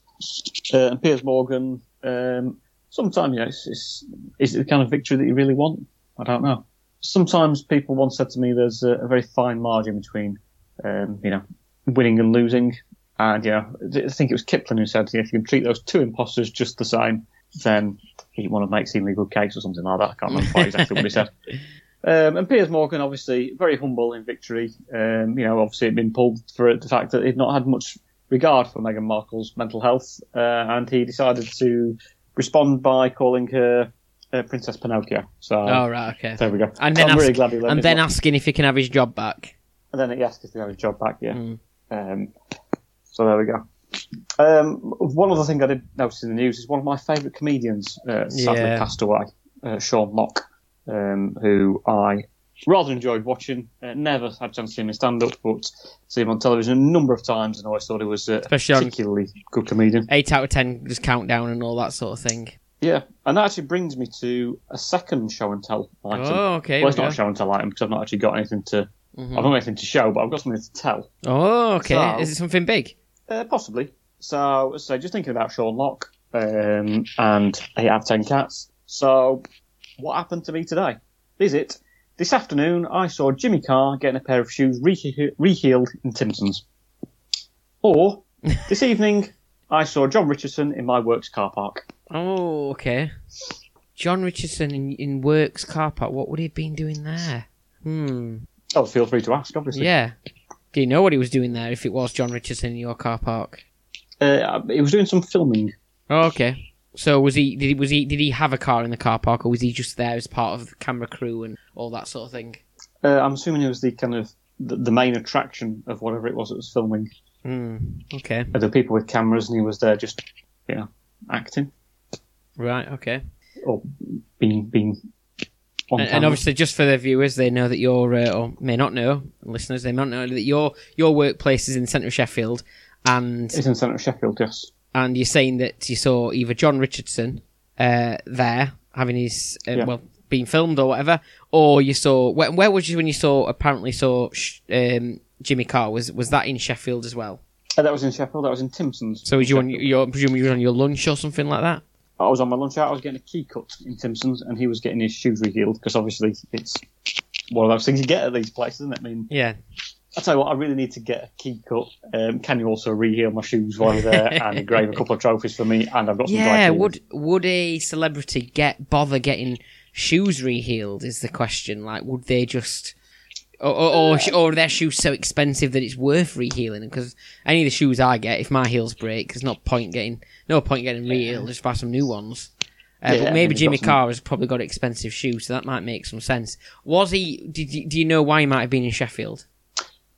Uh, and Piers Morgan, um, sometimes, you know, is it the kind of victory that you really want? I don't know. Sometimes people once said to me there's a, a very fine margin between, um, you know, winning and losing. And, you know, I think it was Kipling who said, if you can treat those two imposters just the same, then you want to make seemingly good cakes or something like that. I can't remember quite exactly what he said. [LAUGHS] Um, and Piers Morgan, obviously, very humble in victory. Um, you know, obviously, had been pulled for the fact that he'd not had much regard for Meghan Markle's mental health, uh, and he decided to respond by calling her uh, Princess Pinocchio. So Oh right. Okay. there we go. And then I'm really glad he and then asking if he can have his job back. and then he asked if he had his job back. Yeah. Mm. Um, so there we go. Um, one other thing I did notice in the news is one of my favourite comedians uh, sadly Yeah. passed away, uh, Sean Lock, um, who I rather enjoyed watching. Uh, never had a chance to see him in stand up, but see him on television a number of times, and always thought he was a particularly good comedian. Eight out of ten, just countdown and all that sort of thing. Yeah, and that actually brings me to a second show and tell item. Oh, okay. well, it's we not a show and tell item because I've not actually got anything to. Mhm. I've not got anything to show, but I've got something to tell. Oh, okay. So- Is it something big? Uh, possibly. So, so just thinking about Sean Lock um, and eight out of ten cats. So, what happened to me today? Is it this afternoon? I saw Jimmy Carr getting a pair of shoes re- rehealed in Timpsons, or [LAUGHS] this evening I saw Jon Richardson in my works car park. Oh, okay. Jon Richardson in, in Works car park. What would he have been doing there? Hmm. Oh, feel free to ask. Obviously, Yeah. Do you know what he was doing there? If it was Jon Richardson in your car park. uh, he was doing some filming. Oh, okay. So was he? Did he? Was he? Did he have a car in the car park, or was he just there as part of the camera crew and all that sort of thing? Uh, I'm assuming it was the kind of the, the main attraction of whatever it was that was filming. Hmm. Okay. Uh, the people with cameras, and he was there just, you know, acting. Right. Okay. or being being And, and obviously, just for the viewers, they know that your uh, or may not know, listeners, they might not know that your your workplace is in the centre of Sheffield, and it's in centre of Sheffield. Yes, and you're saying that you saw either Jon Richardson uh, there having his uh, Yeah. well being filmed or whatever, or you saw where, where was you when you saw apparently saw um, Jimmy Carr was was that in Sheffield as well? Uh, that was in Sheffield. That was in Timpsons. So was you on your presumably you were on your lunch or something like that? I was on my lunch out. I was getting a key cut in Timpsons, and he was getting his shoes rehealed because obviously it's one of those things you get at these places, isn't it? I mean, Yeah, I tell you what, I really need to get a key cut. Um, can you also reheal my shoes while you're there and [LAUGHS] engrave a couple of trophies for me? And I've got some dry yeah. Would would a celebrity get bother getting shoes rehealed? Is the question. Like, would they just or, or, or, or are their shoes so expensive that it's worth rehealing? Because any of the shoes I get, if my heels break, there's no point getting no point getting rehealed. Just buy some new ones. Uh, Yeah, but maybe Jimmy you've got some- Carr has probably got expensive shoes, so that might make some sense. Was he? Did you, do you know why he might have been in Sheffield?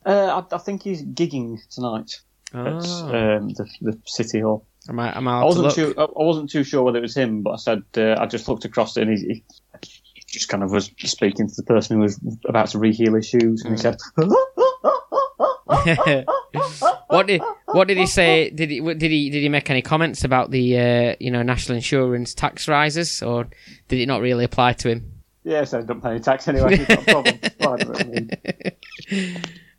Uh, I, I think he's gigging tonight at Oh, um, the, the city hall. am I, am I I wasn't too. I wasn't too sure whether it was him, but I said uh, I just looked across it and he just kind of was speaking to the person who was about to reheal his shoes, and he said, [LAUGHS] what did what did he say? Did he did he did he make any comments about the uh, you know national insurance tax rises, or did it not really apply to him? "Yeah, so don't pay any tax anyway. It's not a problem." [LAUGHS]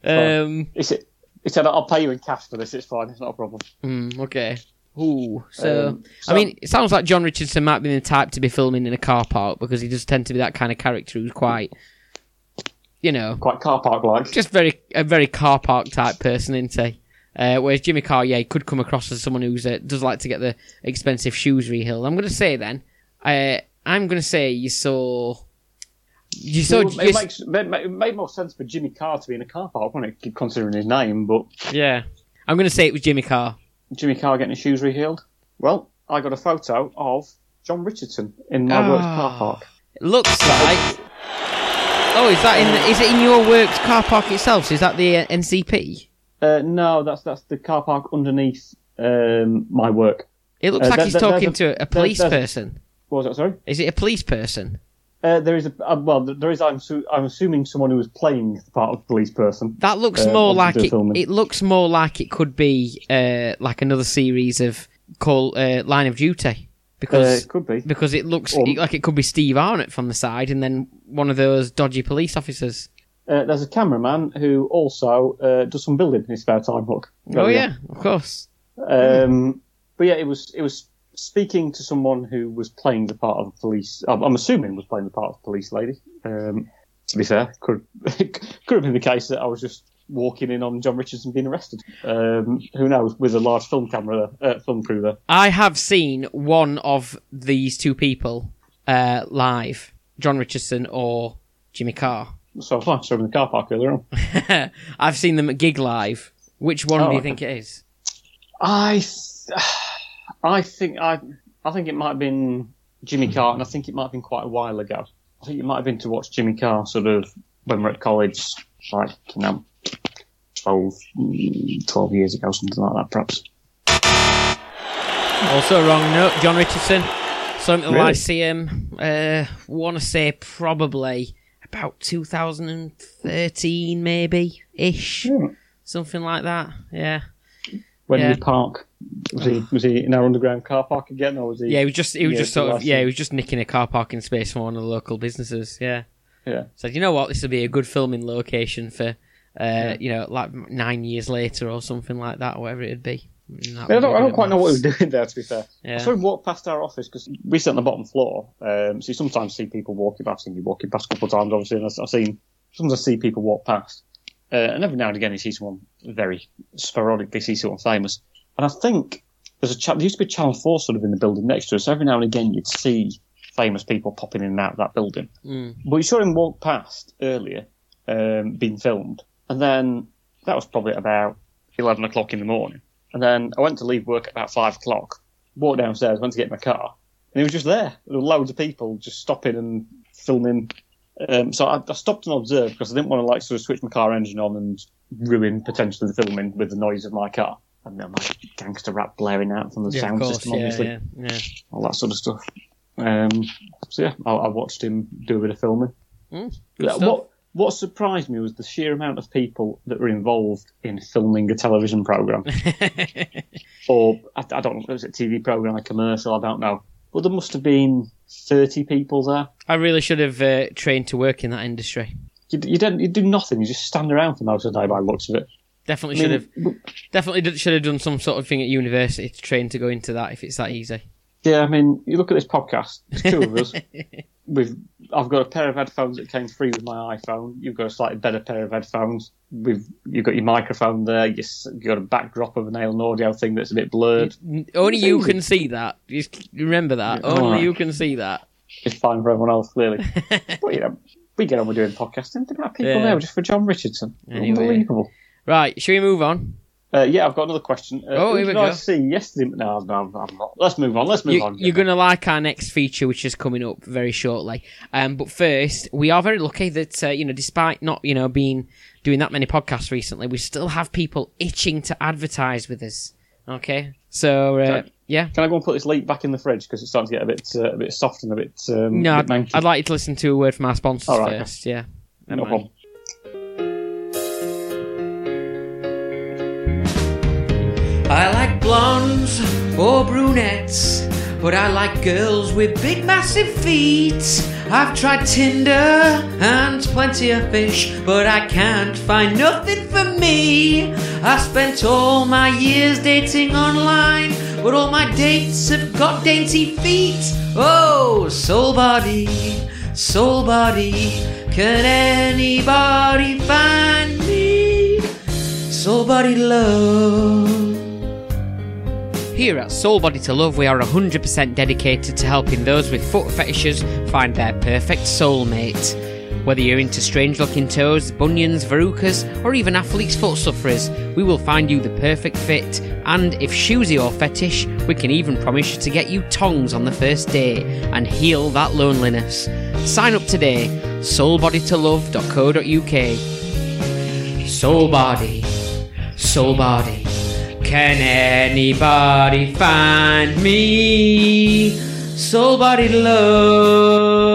Um, he said, "He said I'll pay you in cash for this. It's fine. It's not a problem." hmm, okay. Ooh, so, Um, I mean, it sounds like Jon Richardson might be the type to be filming in a car park because he does tend to be that kind of character who's quite, you know, quite car park like. just very a very car park type person, isn't he? Uh, whereas Jimmy Carr, yeah, he could come across as someone who's uh, does like to get the expensive shoes rehealed. I'm going to say then, uh, I'm going to say you saw, you saw, Well, you it, makes, it it made more sense for Jimmy Carr to be in a car park, wouldn't it, considering his name? But yeah, I'm going to say it was Jimmy Carr. Jimmy Carr getting his shoes rehealed. Well, I got a photo of Jon Richardson in my work's car Ah. park. It looks like. Oh, is that in? The, is it in your works car park itself? So is that the uh, NCP? Uh, no, that's that's the car park underneath um, my work. It looks Uh, like there- he's there- talking a- to a police there's- person. What was that? Sorry. Is it a police person? Uh, there is a uh, well, there is. I'm, su- I'm assuming someone who was playing the part of the police person. That looks Uh, more like it. filming. It looks more like it could be uh, like another series of call uh, Line of Duty because it could be. because it looks Or- like it could be Steve Arnott from the side and then one of those dodgy police officers. Uh, there's a cameraman who also uh, does some building in his spare time. Look. Oh go. yeah, of course. Um, but yeah, it was it was speaking to someone who was playing the part of the police. I'm, assuming was playing the part of the police lady. Um, to be fair, could [LAUGHS] could have been the case that I was just walking in on Jon Richardson being arrested. Um, who knows? With a large film camera, uh, film crew there. I have seen one of these two people uh, live, Jon Richardson or Jimmy Carr. So I saw him in the car park earlier on. [LAUGHS] I've seen them at gig live. Which one Oh, do you okay. think it is? I th- I think I I think it might have been Jimmy Carr, and I think it might have been quite a while ago. I think it might have been to watch Jimmy Carr sort of when we're at college, like you know, 12, mm, 12 years ago, something like that, perhaps. Also wrong note. Jon Richardson. Saw him at the Really? Lyceum. Uh, want to say probably about 2013, maybe ish, Hmm. something like that. Yeah, When Yeah. did he park? Was he was he in our underground car park again, or was he? yeah. He was just he was just sort of yeah. He was just nicking a car parking space from one of the local businesses. Yeah. Yeah. Said, you know what, this would be a good filming location for, uh, you know, like nine years later or something like that, or whatever it'd be. I don't, be I don't quite know what he was doing there, to be fair. I Yeah. saw him walk past our office because we sit on the bottom floor. Um, so you sometimes see people walking past, and you walking past a couple of times, obviously, and I've I've seen, sometimes I see people walk past. Uh, and every now and again you see someone very sporadically see someone famous. And I think there's a cha- there used to be Channel 4 sort of in the building next to us. So every now and again you'd see famous people popping in and out of that building. Mm. But you saw him walk past earlier, um, being filmed, and then that was probably about eleven o'clock in the morning. And then I went to leave work at about five o'clock. Walked downstairs, went to get my car, and he was just there. There were loads of people just stopping and filming. Um, so I, I stopped and observed because I didn't want to like sort of switch my car engine on and ruin potentially the filming with the noise of my car. And then my gangster rap blaring out from the Yeah, sound course, system, yeah, obviously yeah, yeah. all that sort of stuff. Um, so yeah, I, I watched him do a bit of filming. Mm, what what surprised me was the sheer amount of people that were involved in filming a television program, [LAUGHS] or I, I don't know, was it a TV program, a commercial? I don't know, but there must have been thirty people there. I really should have uh, trained to work in that industry. You, you don't you do nothing. You just stand around for most of the day by the looks of it. Definitely I should have. Definitely should have done some sort of thing at university to train to go into that if it's that easy. Yeah, I mean, you look at this podcast. There's two of us. [LAUGHS] We've I've got a pair of headphones that came free with my iPhone. You've got a slightly better pair of headphones. We've you've got your microphone there. You You've got a backdrop of an ale and audio thing that's a bit blurred. Only you can see that. Just remember that. Yeah. Only Alright. you can see that. It's fine for everyone else, clearly. [LAUGHS] but you know, we get on with doing podcasting. Amount of people Yeah. there just for Jon Richardson. Anyway. Unbelievable. Right, should we move on? Uh, yeah, I've got another question. Uh, Oh, here we did I go. see yesterday? No, no, I'm not. Let's move on. Let's move You, on. you're going to like our next feature, which is coming up very shortly. Um, but first, we are very lucky that uh, you know, despite not you know being doing that many podcasts recently, we still have people itching to advertise with us. Okay, so uh, Okay. yeah. Can I go and put this late back in the fridge because it's starting to get a bit uh, a bit soft and a bit um, No, a I'd, bit manky. I'd like you to listen to a word from our sponsors right. first. Yeah, no problem. I like blondes or brunettes, but I like girls with big massive feet. I've tried Tinder and plenty of fish, but I can't find nothing for me. I spent all my years dating online, but all my dates have got dainty feet. Oh, soul body, soul body, can anybody find me? Soul body love. Here at Soul Body to Love, we are 100% dedicated to helping those with foot fetishes find their perfect soulmate. Whether you're into strange looking toes, bunions, verrucas, or even athlete's foot sufferers, we will find you the perfect fit. And if shoes are your fetish, we can even promise to get you tongs on the first day and heal that loneliness. Sign up today, soulbodytolove.co.uk. Soul Body, Soul Body. Can anybody find me? Soul Body Love.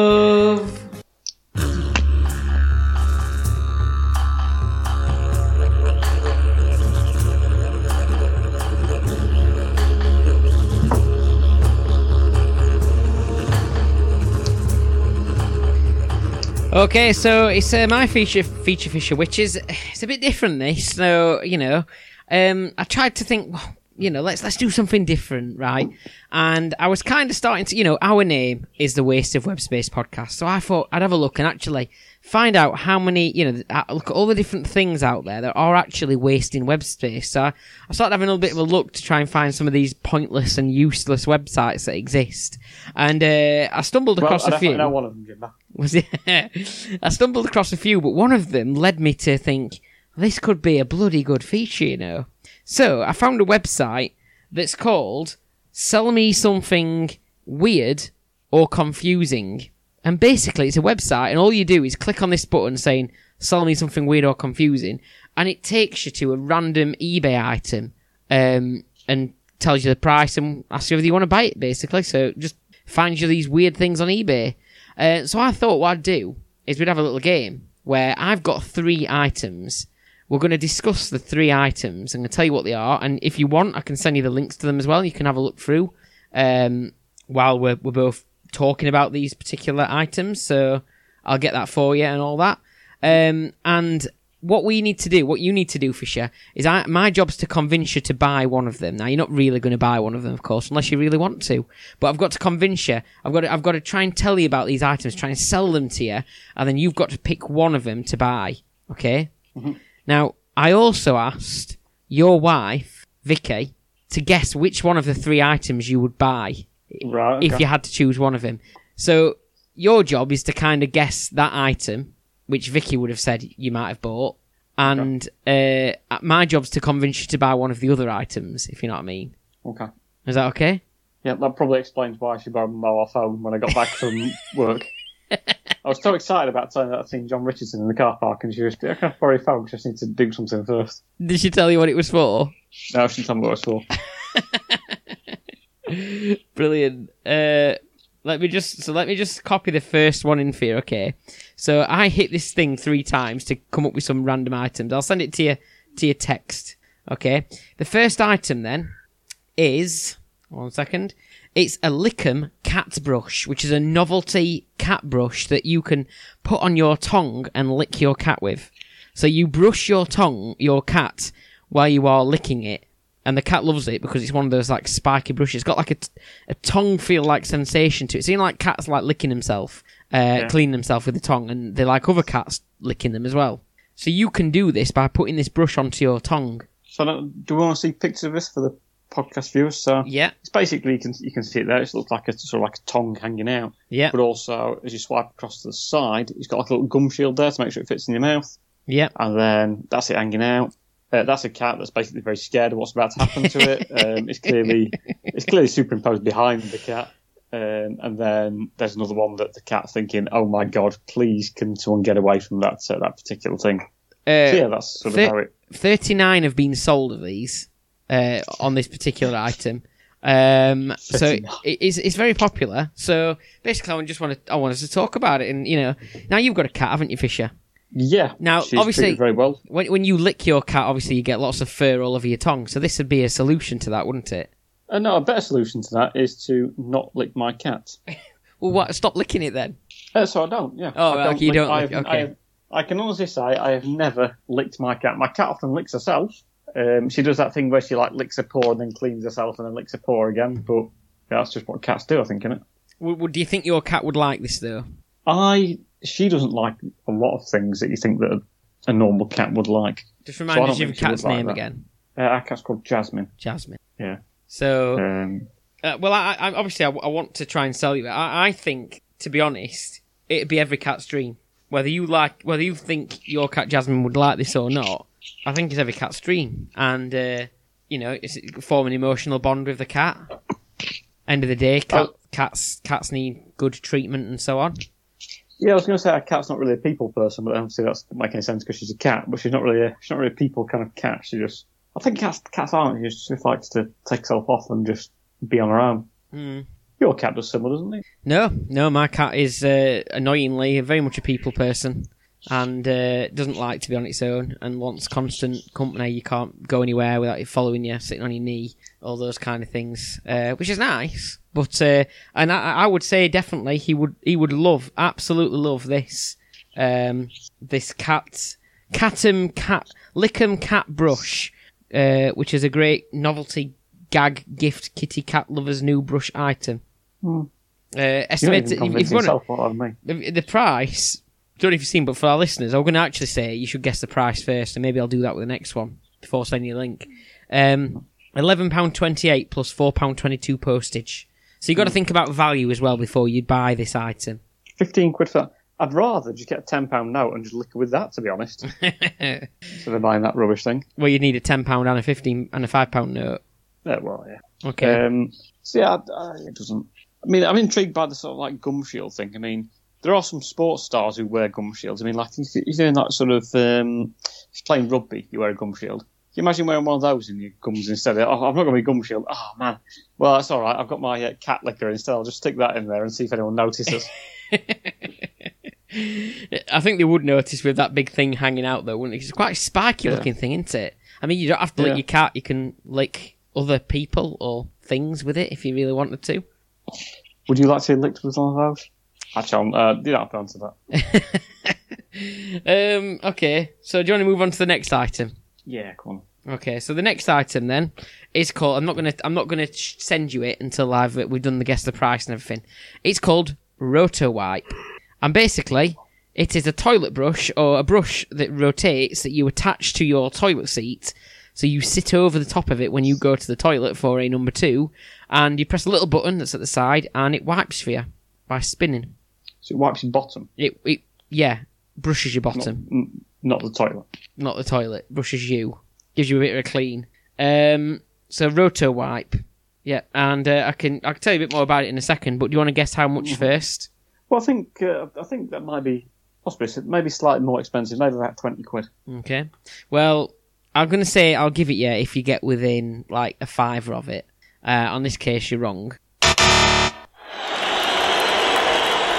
Okay, so it's uh, my feature feature fisher, which is it's a bit different. This, so you know, um, I tried to think, well, you know, let's let's do something different, right? And I was kind of starting to, you know, our name is the Waste of Web Space podcast, so I thought I'd have a look and actually find out how many, you know, uh, look at all the different things out there that are actually wasting web space. So I, I started having a little bit of a look to try and find some of these pointless and useless websites that exist, and uh, I stumbled Well, across I a few know one of them, Jim. was it? [LAUGHS] I stumbled across a few, but one of them led me to think this could be a bloody good feature, you know. So I found a website that's called "Sell Me Something Weird or Confusing," and basically it's a website, and all you do is click on this button saying "Sell me something weird or confusing," and it takes you to a random eBay item, um, and tells you the price and asks you whether you want to buy it. Basically, so just finds you these weird things on eBay. Uh, so I thought what I'd do is we'd have a little game where I've got three items. We're going to discuss the three items. I'm going to tell you what they are, and if you want, I can send you the links to them as well. You can have a look through um, while we're we're both talking about these particular items. So I'll get that for you and all that. Um, and what we need to do, what you need to do, Fisher, is I, my job's to convince you to buy one of them. Now you're not really going to buy one of them, of course, unless you really want to. But I've got to convince you. I've got to, I've got to try and tell you about these items, try and sell them to you, and then you've got to pick one of them to buy. Okay. Now I also asked your wife, Vicky, to guess which one of the three items you would buy Right. if you had to choose one of them. So your job is to kind of guess that item, which Vicky would have said you might have bought, and uh, my job's to convince you to buy one of the other items, if you know what I mean. Okay. Is that okay? Yeah, that probably explains why she borrowed my mobile phone when I got back from work. I was so excited about telling that I'd seen Jon Richardson in the car park, and she was, I can't borrow your phone 'cause I just need to do something first. Did she tell you what it was for? No, she told me what it was for. [LAUGHS] Brilliant. Uh, let me just so let me just copy the first one in you, okay? So I hit this thing three times to come up with some random items. I'll send it to you to your text. Okay. The first item then is one second. It's a Lickham cat brush, which is a novelty cat brush that you can put on your tongue and lick your cat with. So you brush your tongue, your cat, while you are licking it, and the cat loves it because it's one of those like spiky brushes. It's got like a, t- a tongue feel like sensation to it. Seeing like cats like licking himself, uh, cleaning himself with the tongue, and they like other cats licking them as well. So you can do this by putting this brush onto your tongue. So, do we want to see pictures of this for the podcast viewers. So Yeah, it's basically you can you can see it there. It looks like a sort of like a tongue hanging out, yeah, but also as you swipe across to the side, it's got like a little gum shield there to make sure it fits in your mouth, yeah. and then that's it hanging out. Uh, that's a cat that's basically very scared of what's about to happen to it. [LAUGHS] Um, it's clearly it's clearly superimposed behind the cat. Um, and then there's another one that the cat's thinking, "Oh my god, please can someone get away from that uh, that particular thing?" Uh, So yeah, that's sort of how it. 39 have been sold of these uh, on this particular item. Um, so it- it's, it's very popular. So basically, I just want to I want us to talk about it. And you know, now you've got a cat, haven't you, Fisher? Yeah. Now, obviously- very well. When when you lick your cat, obviously you get lots of fur all over your tongue. So this would be a solution to that, wouldn't it? Uh, no, a better solution to that is to not lick my cat. [LAUGHS] Well, what? Stop licking it then. Uh, so I don't. Yeah. Oh, I okay, you don't I, have, okay. I, have, I can honestly say I have never licked my cat. My cat often licks herself. Um, she does that thing where she like licks her paw and then cleans herself and then licks her paw again. But yeah, that's just what cats do, I think, isn't it? Would, would, do you think your cat would like this though? I she doesn't like a lot of things that you think that a, a normal cat would like. Just remind us of your think she would cat's name that. again. Uh, our cat's called Jasmine. Jasmine. Yeah. So Um, Uh, well, I, I obviously I, I want to try and sell you. I, I think, to be honest, it'd be every cat's dream. Whether you like, whether you think your cat Jasmine would like this or not, I think it's every cat's dream. And uh, you know, it's form an emotional bond with the cat. End of the day, cat, Oh. cats cats need good treatment and so on. yeah, I was going to say our cat's not really a people person, but obviously that's any sense because she's a cat. But she's not really a she's not really a people kind of cat. She just I think cats cats aren't. She just, just likes to take herself off and just be on her own. Hmm. Your cat does similar, doesn't he? No, no, my cat is uh, annoyingly very much a people person and uh, doesn't like to be on its own and wants constant company. You can't go anywhere without it following you, sitting on your knee, all those kind of things, uh, which is nice. But uh, and I, I would say definitely he would he would love absolutely love this um, this cat Catum cat Lickum cat brush, uh, which is a great novelty gag gift kitty cat lovers new brush item. Hmm. Uh, You don't even if, convince if you yourself what I the, the price. Don't know if you've seen, but for our listeners, I'm going to actually say you should guess the price first, and maybe I'll do that with the next one before sending you a link. Um, Eleven pound twenty eight plus four pound twenty two postage. So you've got to think about value as well before you buy this item. Fifteen quid for that. I'd rather just get a ten pound note and just lick it with that, to be honest, [LAUGHS] instead of buying that rubbish thing. well, you'd need a ten pound and a fifteen and a five pound note. Yeah, well, yeah. Okay. Um, so yeah, I, I, it doesn't. I mean, I'm intrigued by the sort of like gum shield thing. I mean, there are some sports stars who wear gum shields. I mean, like if you're doing that sort of um, if you're playing rugby, you wear a gum shield. Can you imagine wearing one of those in your gums instead? Of, oh, I'm not going to be gum shield. Oh man, well that's all right. I've got my uh, cat liquor instead. I'll just stick that in there and see if anyone notices. [LAUGHS] I think they would notice with that big thing hanging out though, wouldn't it? 'Cause It's quite a spiky Yeah. looking thing, isn't it? I mean, you don't have to lick Yeah. your cat. You can lick other people or things with it if you really wanted to. Would you like to be licked with one of those? Actually, I'll, uh, you don't have to answer that. [LAUGHS] um, okay, so do you want to move on to the next item? Yeah, come on. Okay, so the next item then is called. I'm not gonna. I'm not gonna send you it until I've we've done the guess the price and everything. It's called Roto Wipe, and basically it is a toilet brush or a brush that rotates that you attach to your toilet seat. So you sit over the top of it when you go to the toilet for a number two, and you press a little button that's at the side, and it wipes for you by spinning. So it wipes your bottom, It, it yeah, brushes your not, bottom. n- not the toilet. not the toilet. Brushes you, gives you a bit of a clean. Um, so roto wipe, yeah, and uh, I can I can tell you a bit more about it in a second. But do you want to guess how much first? Well, I think uh, I think that might be possibly maybe slightly more expensive, maybe about twenty quid. Okay. Well, I'm gonna say I'll give it you if you get within like a fiver of it. Uh, on this case, you're wrong.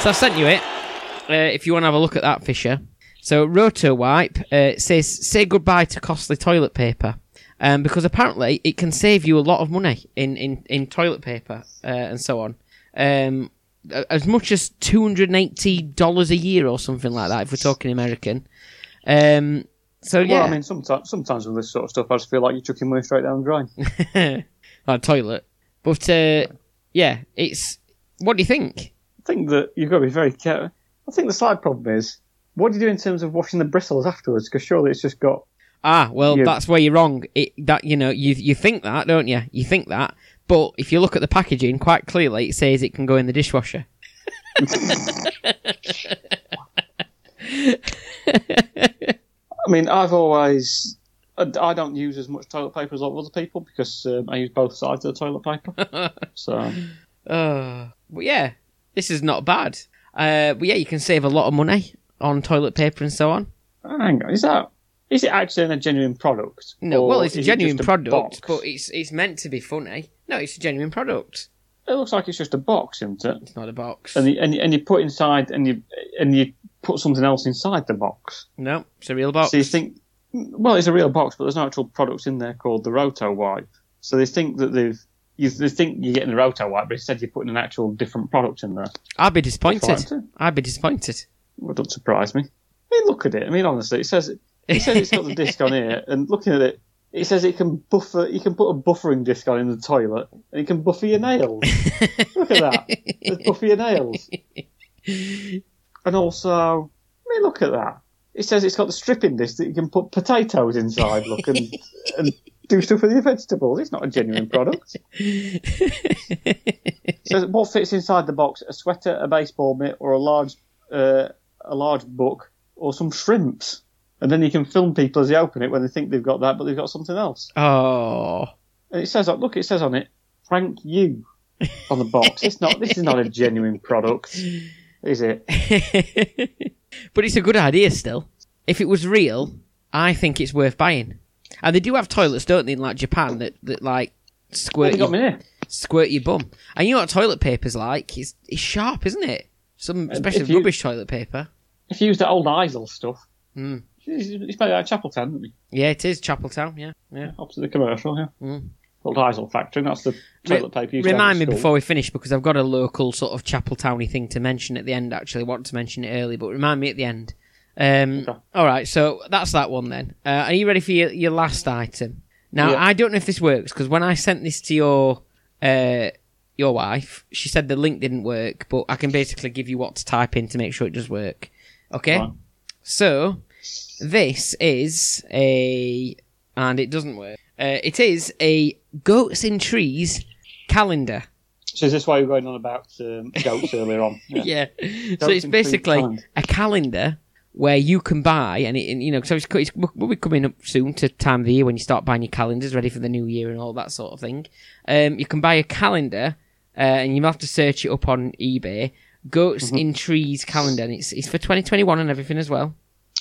So I've sent you it. Uh, if you want to have a look at that, Fisher. So Roto Wipe uh, says say goodbye to costly toilet paper. Um, because apparently it can save you a lot of money in, in, in toilet paper uh, and so on. Um, as much as two hundred and eighty dollars a year or something like that, if we're talking American. Um, so yeah, Well, I mean, sometimes sometimes with this sort of stuff, I just feel like you're chucking money straight down the drain. [LAUGHS] like toilet. But uh, yeah, it's. What do you think? I think that you've got to be very careful. I think the slight problem is, what do you do in terms of washing the bristles afterwards? Because surely it's just got. Ah, well, You- that's where you're wrong. It, that you know, you you think that, don't you? You think that, but if you look at the packaging, quite clearly it says it can go in the dishwasher. [LAUGHS] I mean, I've always. I I don't use as much toilet paper as a lot of other people because um, I use both sides of the toilet paper. [LAUGHS] so, Uh, but yeah, this is not bad. Uh, but yeah, you can save a lot of money on toilet paper and so on. hang on, is that. Is it actually a genuine product? No, well, it's a is it genuine product, box? but it's it's meant to be funny. No, it's a genuine product. It looks like it's just a box, isn't it? It's not a box. And you, and, you, and you put inside, and you and you put something else inside the box. no, it's a real box. So you think, well, it's a real box, but there's no actual product in there called the Roto Wipe. So they think that they've, you, they think you're getting the Roto Wipe, but instead you're putting an actual different product in there. I'd be disappointed. That's right, too. I'd be disappointed. Well, don't surprise me. I mean, look at it. I mean, honestly, it says it says it's got the disc on here, and looking at it, it says it can buffer. You can put a buffering disc on in the toilet, and it can buffer your nails. [LAUGHS] look at that. It's buffer your nails. And also, I mean, look at that. It says it's got the stripping disc that you can put potatoes inside. Look and and do stuff with your vegetables. It's not a genuine product. [LAUGHS] So what fits inside the box? A sweater, a baseball mitt, or a large uh, a large book, or some shrimps. And then you can film people as they open it when they think they've got that, but they've got something else. Oh, And it says, look, it says on it, "Frank you" on the box. It's not. This is not a genuine product, is it? [LAUGHS] but it's a good idea still. If it was real, I think it's worth buying. And they do have toilets, don't they, in like Japan that, that like squirt have you got you, me here? squirt your bum. And you know what toilet paper's like? It's it's sharp, isn't it? Some especially you- rubbish toilet paper. If you use the old Izal stuff, Hmm. it's, out of Chapeltown, isn't it? Yeah, it is Chapeltown. Yeah, yeah. Opposite the commercial, yeah. Mm. Old Izal factory. That's the toilet paper. you used to Remind me before we finish because I've got a local sort of Chapel Towny thing to mention at the end. Actually, I want to mention it early, but remind me at the end. Um, Okay. All right, so that's that one then. Uh, are you ready for your, your last item? Now, Yeah. I don't know if this works because when I sent this to your uh, your wife, she said the link didn't work, but I can basically give you what to type in to make sure it does work. Okay, Right. so this is a, and it doesn't work. Uh, it is a goats in trees calendar. So is this why you were going on about um, goats earlier on? [LAUGHS] Yeah. so it's basically calendar. a calendar where you can buy, and, it, and you know, so it's, it's we'll be coming up soon to time of the year when you start buying your calendars, ready for the new year and all that sort of thing. Um, you can buy a calendar, uh, and you have to search it up on eBay. Goats Mm-hmm. in Trees calendar, and it's it's for 2021 and everything as well.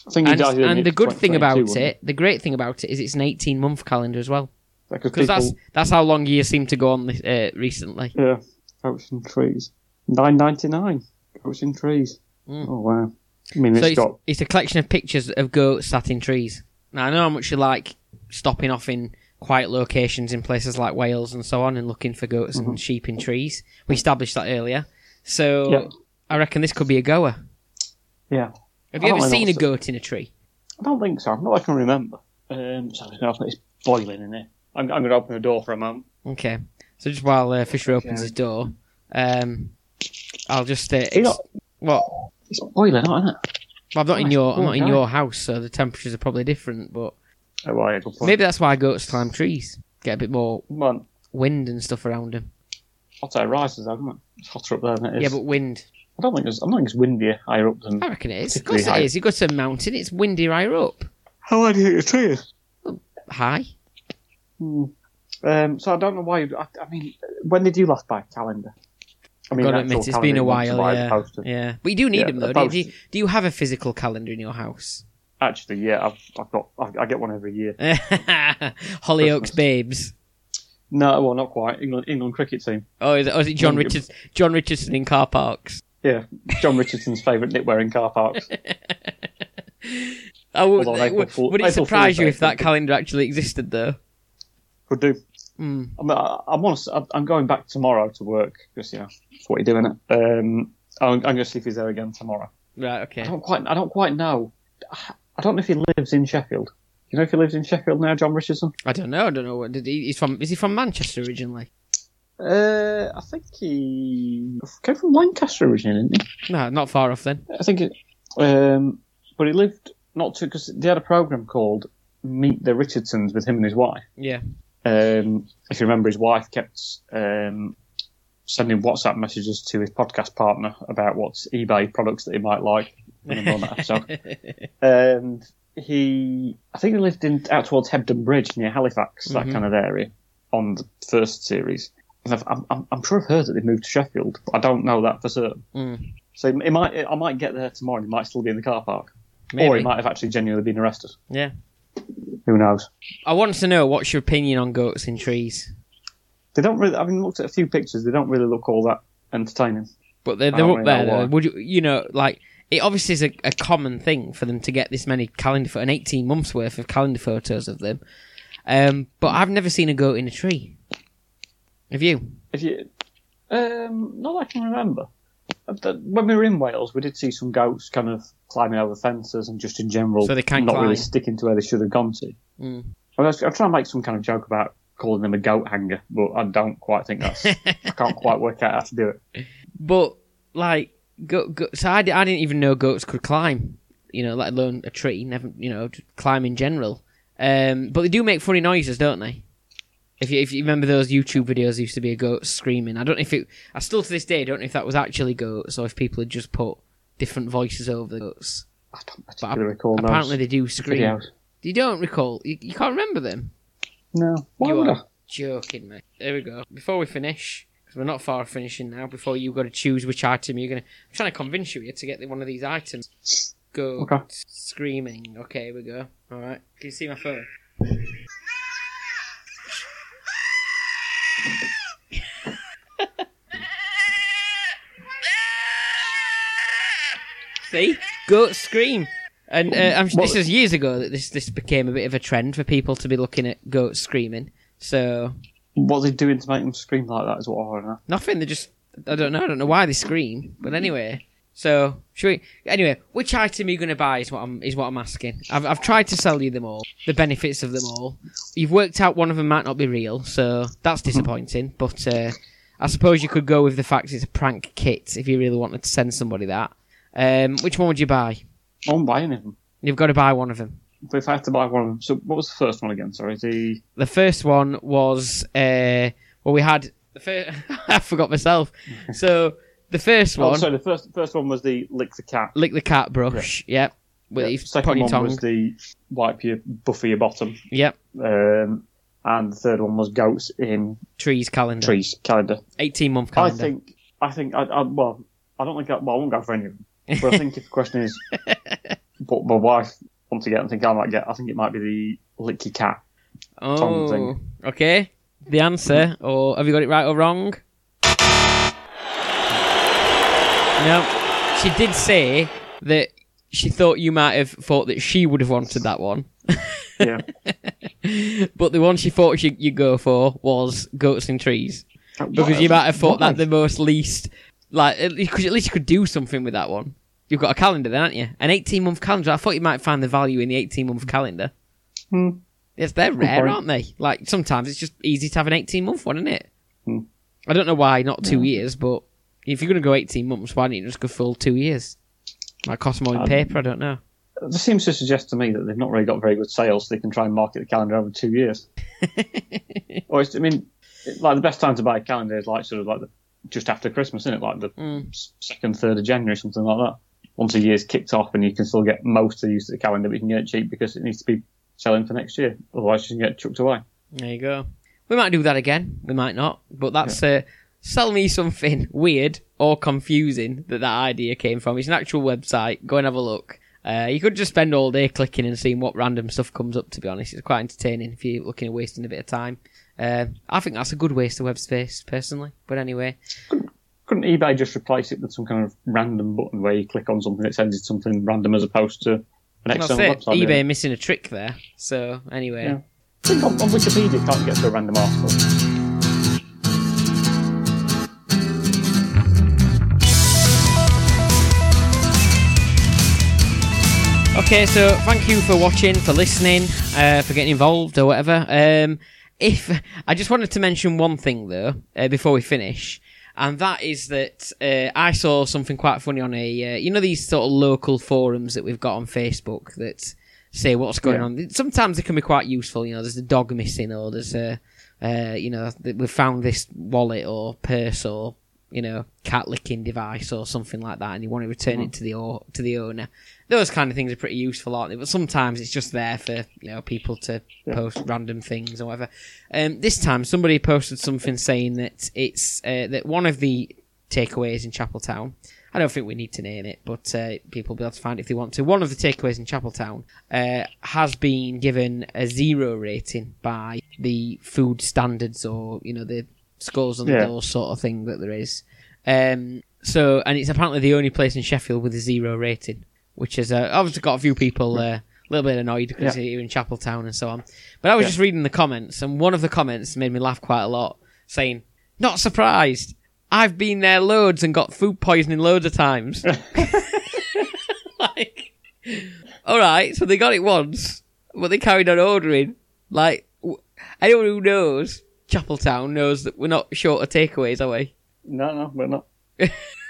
I think you And, and the good thing about 2022, it, the great thing about it, is it's an 18 month calendar as well. Because people, that's that's how long years seem to go on this, uh, recently. yeah, goats in trees. Nine ninety nine. Goats in trees. Mm. Oh wow. I mean, So it's it's, got it's a collection of pictures of goats sat in trees. Now I know how much you like stopping off in quiet locations in places like Wales and so on and looking for goats and sheep in trees. We established that earlier. So. I reckon this could be a goer. yeah. Have you ever seen a goat in a tree? I don't think so. Not I can remember. Um, so it's boiling in here. I'm, I'm going to open the door for a moment. Okay. So just while uh, Fisher opens Okay. his door, um, I'll just uh, ex- what? It's boiling, not isn't it? Well, I'm not in your I'm not in your house, so the temperatures are probably different. But Oh, well, yeah, good point. maybe that's why goats climb trees, get a bit more Well, wind and stuff around them. hot air rises, though, isn't it? It's hotter up there than it is. Yeah, but wind. I don't think it's. I don't think it's windier higher up than. I reckon it is. Of course it high. is. You go to a mountain, it's windy higher up. How high do you think the tree is? High. Hmm. Um, so I don't know why. You, I, I mean, when did you last buy a calendar? I mean, Gotta admit, it's been a calendar you want to while. Yeah. yeah. But you do need Yeah, them though. Do you, do, you, do you have a physical calendar in your house? Actually, yeah, I've, I've got. I, I get one every year. [LAUGHS] Hollyoaks Babes. No, well, not quite. England, England cricket team. Oh, is it, oh, is it Jon. Richards? Jon Richardson in car parks. Yeah, Jon Richardson's favourite knitwear in car parks. [LAUGHS] I would, would, would it surprise you if that calendar actually existed though? Could do. Mm. I'm, I, I'm, honest, I'm going back tomorrow to work because you know that's what you're doing. It. Um, I'm, I'm going to see if he's there again tomorrow. Right. Okay. I don't quite. I don't quite know. I don't know if he lives in Sheffield. You know if he lives in Sheffield now, Jon Richardson? I don't know. I don't know. What did he? He's from. Is he from Manchester originally? Uh, I think he came from Lancaster originally, didn't he? No, not far off then. I think it. Um, but he lived not too because they had a program called Meet the Richardsons with him and his wife. Yeah. Um, if you remember, his wife kept um, sending WhatsApp messages to his podcast partner about what eBay products that he might like. Remember on that episode? [LAUGHS] and he, I think he lived in out towards Hebden Bridge near Halifax, that kind of area, on the first series. And I've, I'm, I'm, I'm sure I've heard that they moved to Sheffield, but I don't know that for certain. Mm. So it might, I might get there tomorrow. and He might still be in the car park, or he might have actually genuinely been arrested. Yeah. Who knows? I want to know what's your opinion on goats in trees. They don't really. I've looked at a few pictures. They don't really look all that entertaining. But they're, they're up really there, though. Would you, you know, like, it obviously is a, a common thing for them to get this many calendar, pho- an 18 months worth of calendar photos of them. Um, but I've never seen a goat in a tree. Have you? If you, um, not that I can remember. When we were in Wales, we did see some goats kind of climbing over fences and just in general, So they can not really climb. sticking to where they should have gone to. Mm. I was, I'm trying to make some kind of joke about calling them a goat hanger, but I don't quite think that's. I can't quite work out how to do it. [LAUGHS] But, like, go, go, so I, I didn't even know goats could climb, you know, let alone a tree, never, you know, climb in general. Um, but they do make funny noises, don't they? If you, if you remember those YouTube videos, used to be a goat screaming. I don't know if it. I still to this day don't know if that was actually goats or if people had just put different voices over the goats. I don't particularly recall Apparently they do scream. videos. You don't recall? You, you can't remember them? No, why you would I? joking, mate. There we go. Before we finish, because we're not far finishing now. Before you've got to choose which item you're gonna. I'm trying to convince you here to get the- one of these items. Go Okay. screaming. Okay, here we go. All right. Can you see my phone? See, goat scream. And uh, I'm, this is years ago that this this became a bit of a trend for people to be looking at goats screaming. So What are they doing to make them scream like that? Is what I want to know. Nothing. They just. I don't know. I don't know why they scream. But anyway. So should we? Anyway, which item are you going to buy? Is what I'm is what I'm asking. I've I've tried to sell you them all, the benefits of them all. You've worked out one of them might not be real, so that's disappointing. But uh, I suppose you could go with the fact it's a prank kit if you really wanted to send somebody that. Um, which one would you buy? I won't buy any of them. You've got to buy one of them. But if I had to buy one of them, so what was the first one again? Sorry, the The first one was uh, well, we had the first. [LAUGHS] I forgot myself. [LAUGHS] So the first oh, one. sorry, the first first one was the lick the cat. lick the cat brush. Yep. With Yeah, your second put on your one tongue. was the wipe your buffer your bottom, Yep. um, and the third one was goats in Trees calendar. trees calendar. Eighteen month calendar. I think I think I, I well I don't think I, well I won't go for any of them, but I think if the question is [LAUGHS] what my wife wants to get, I think I might get. I think it might be the lick your cat. oh. thing. Okay. The answer, or have you got it right or wrong? No. She did say that she thought you might have thought that she would have wanted that one. Yeah, [LAUGHS] But the one she thought she, you'd go for was goats and trees. Because you might have thought that the most least, like, at least, at least you could do something with that one. You've got a calendar then, aren't you? An 18 month calendar. I thought you might find the value in the 18 month calendar. Hmm. Yes, they're rare, aren't they? Like, sometimes it's just easy to have an 18 month one, isn't it? Hmm. I don't know why not two years, but if you're going to go 18 months, why don't you just go full two years? Might cost more in Um, paper, I don't know. It seems to suggest to me that they've not really got very good sales, so they can try and market the calendar over two years. [LAUGHS] or it's, I mean, like the best time to buy a calendar is like sort of like the just after Christmas, isn't it? Like the Mm. second, third of January, something like that. Once a year's kicked off, and you can still get most of the use of the calendar, but you can get it cheap because it needs to be selling for next year. Otherwise, you can get chucked away. There you go. We might do that again. We might not. But that's uh, sell me something [LAUGHS] weird or confusing that that idea came from. It's an actual website. Go and have a look. Uh, you could just spend all day clicking and seeing what random stuff comes up. To be honest, it's quite entertaining if you're looking at wasting a bit of time. Uh, I think that's a good waste of web space, personally. But anyway, Couldn't eBay just replace it with some kind of random button where you click on something that sends you something random as opposed to an external it. website? eBay really? missing a trick there. So anyway, Yeah. I think on, on Wikipedia you can't get to a random article. Okay, so thank you for watching, for listening, uh, for getting involved or whatever. Um, if I just wanted to mention one thing though uh, before we finish, and that is that uh, I saw something quite funny on a uh, you know these sort of local forums that we've got on Facebook that say what's going Yeah. on. Sometimes they can be quite useful. You know, there's a dog missing, or there's a, uh, you know, we've found this wallet or purse or you know cat licking device or something like that, and you want to return Mm-hmm. it to the o- to the owner. Those kind of things are pretty useful, aren't they? But sometimes it's just there for you know people to Yeah. post random things or whatever. Um, this time, somebody posted something saying that it's uh, that one of the takeaways in Chapeltown. I don't think we need to name it, but uh, people will be able to find it if they want to. One of the takeaways in Chapeltown uh, has been given a zero rating by the food standards or you know the skulls on the Yeah. door sort of thing that there is. Um, so, and it's apparently the only place in Sheffield with a zero rating, which has uh, obviously got a few people uh, a little bit annoyed because Yeah. you're in Chapeltown and so on. But I was Yeah. just reading the comments, and one of the comments made me laugh quite a lot, saying, "Not surprised. I've been there loads and got food poisoning loads of times." [LAUGHS] [LAUGHS] like, all right, so they got it once, but they carried on ordering. Like, anyone who knows Chapeltown knows that we're not short of takeaways, are we? No, no, we're not. [LAUGHS]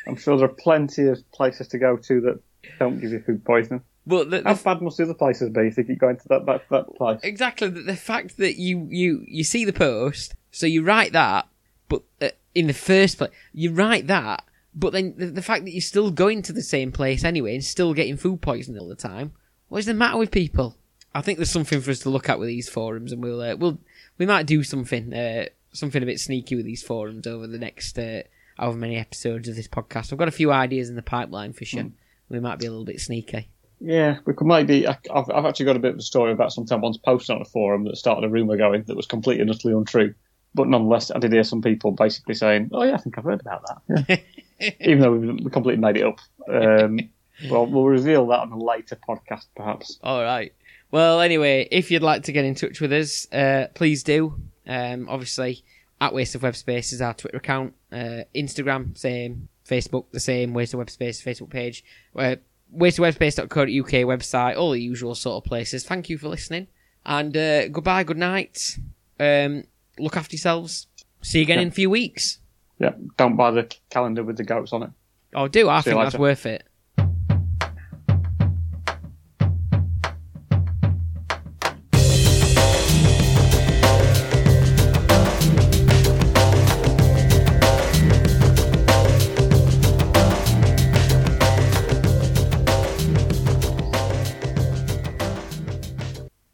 I'm sure there are plenty of places to go to that don't give you food poisoning. But the, How the, bad must the other places be if you keep going to that that, that place? exactly the, the fact that you you you see the post, so you write that, but uh, in the first place, you write that, but then the, the fact that you're still going to the same place anyway and still getting food poisoning all the time. What is the matter with people? I think there's something for us to look at with these forums, and we'll uh, we'll we might do something uh, something a bit sneaky with these forums over the next uh, however many episodes of this podcast. I've got a few ideas in the pipeline for sure. We might be a little bit sneaky. Yeah, we could maybe. I- I've, I've actually got a bit of a story about something I once posted on a forum that started a rumour going that was completely and utterly untrue. But nonetheless, I did hear some people basically saying, "Oh yeah, I think I've heard about that," yeah. [LAUGHS] even though we, we completely made it up. Um, [LAUGHS] well, we'll reveal that on a later podcast, perhaps. All right. Well, anyway, if you'd like to get in touch with us, uh, please do. Um, obviously, at Waste of Web Space is our Twitter account. Uh, Instagram, same. Facebook, the same. Waste of Web Space Facebook page. Uh, wasteofwebspace.co.uk website. All the usual sort of places. Thank you for listening. And uh, goodbye, good night. Um, look after yourselves. See you again Yeah. in a few weeks. Yeah, don't buy the calendar with the goats on it. Oh, do. I See think that's worth it.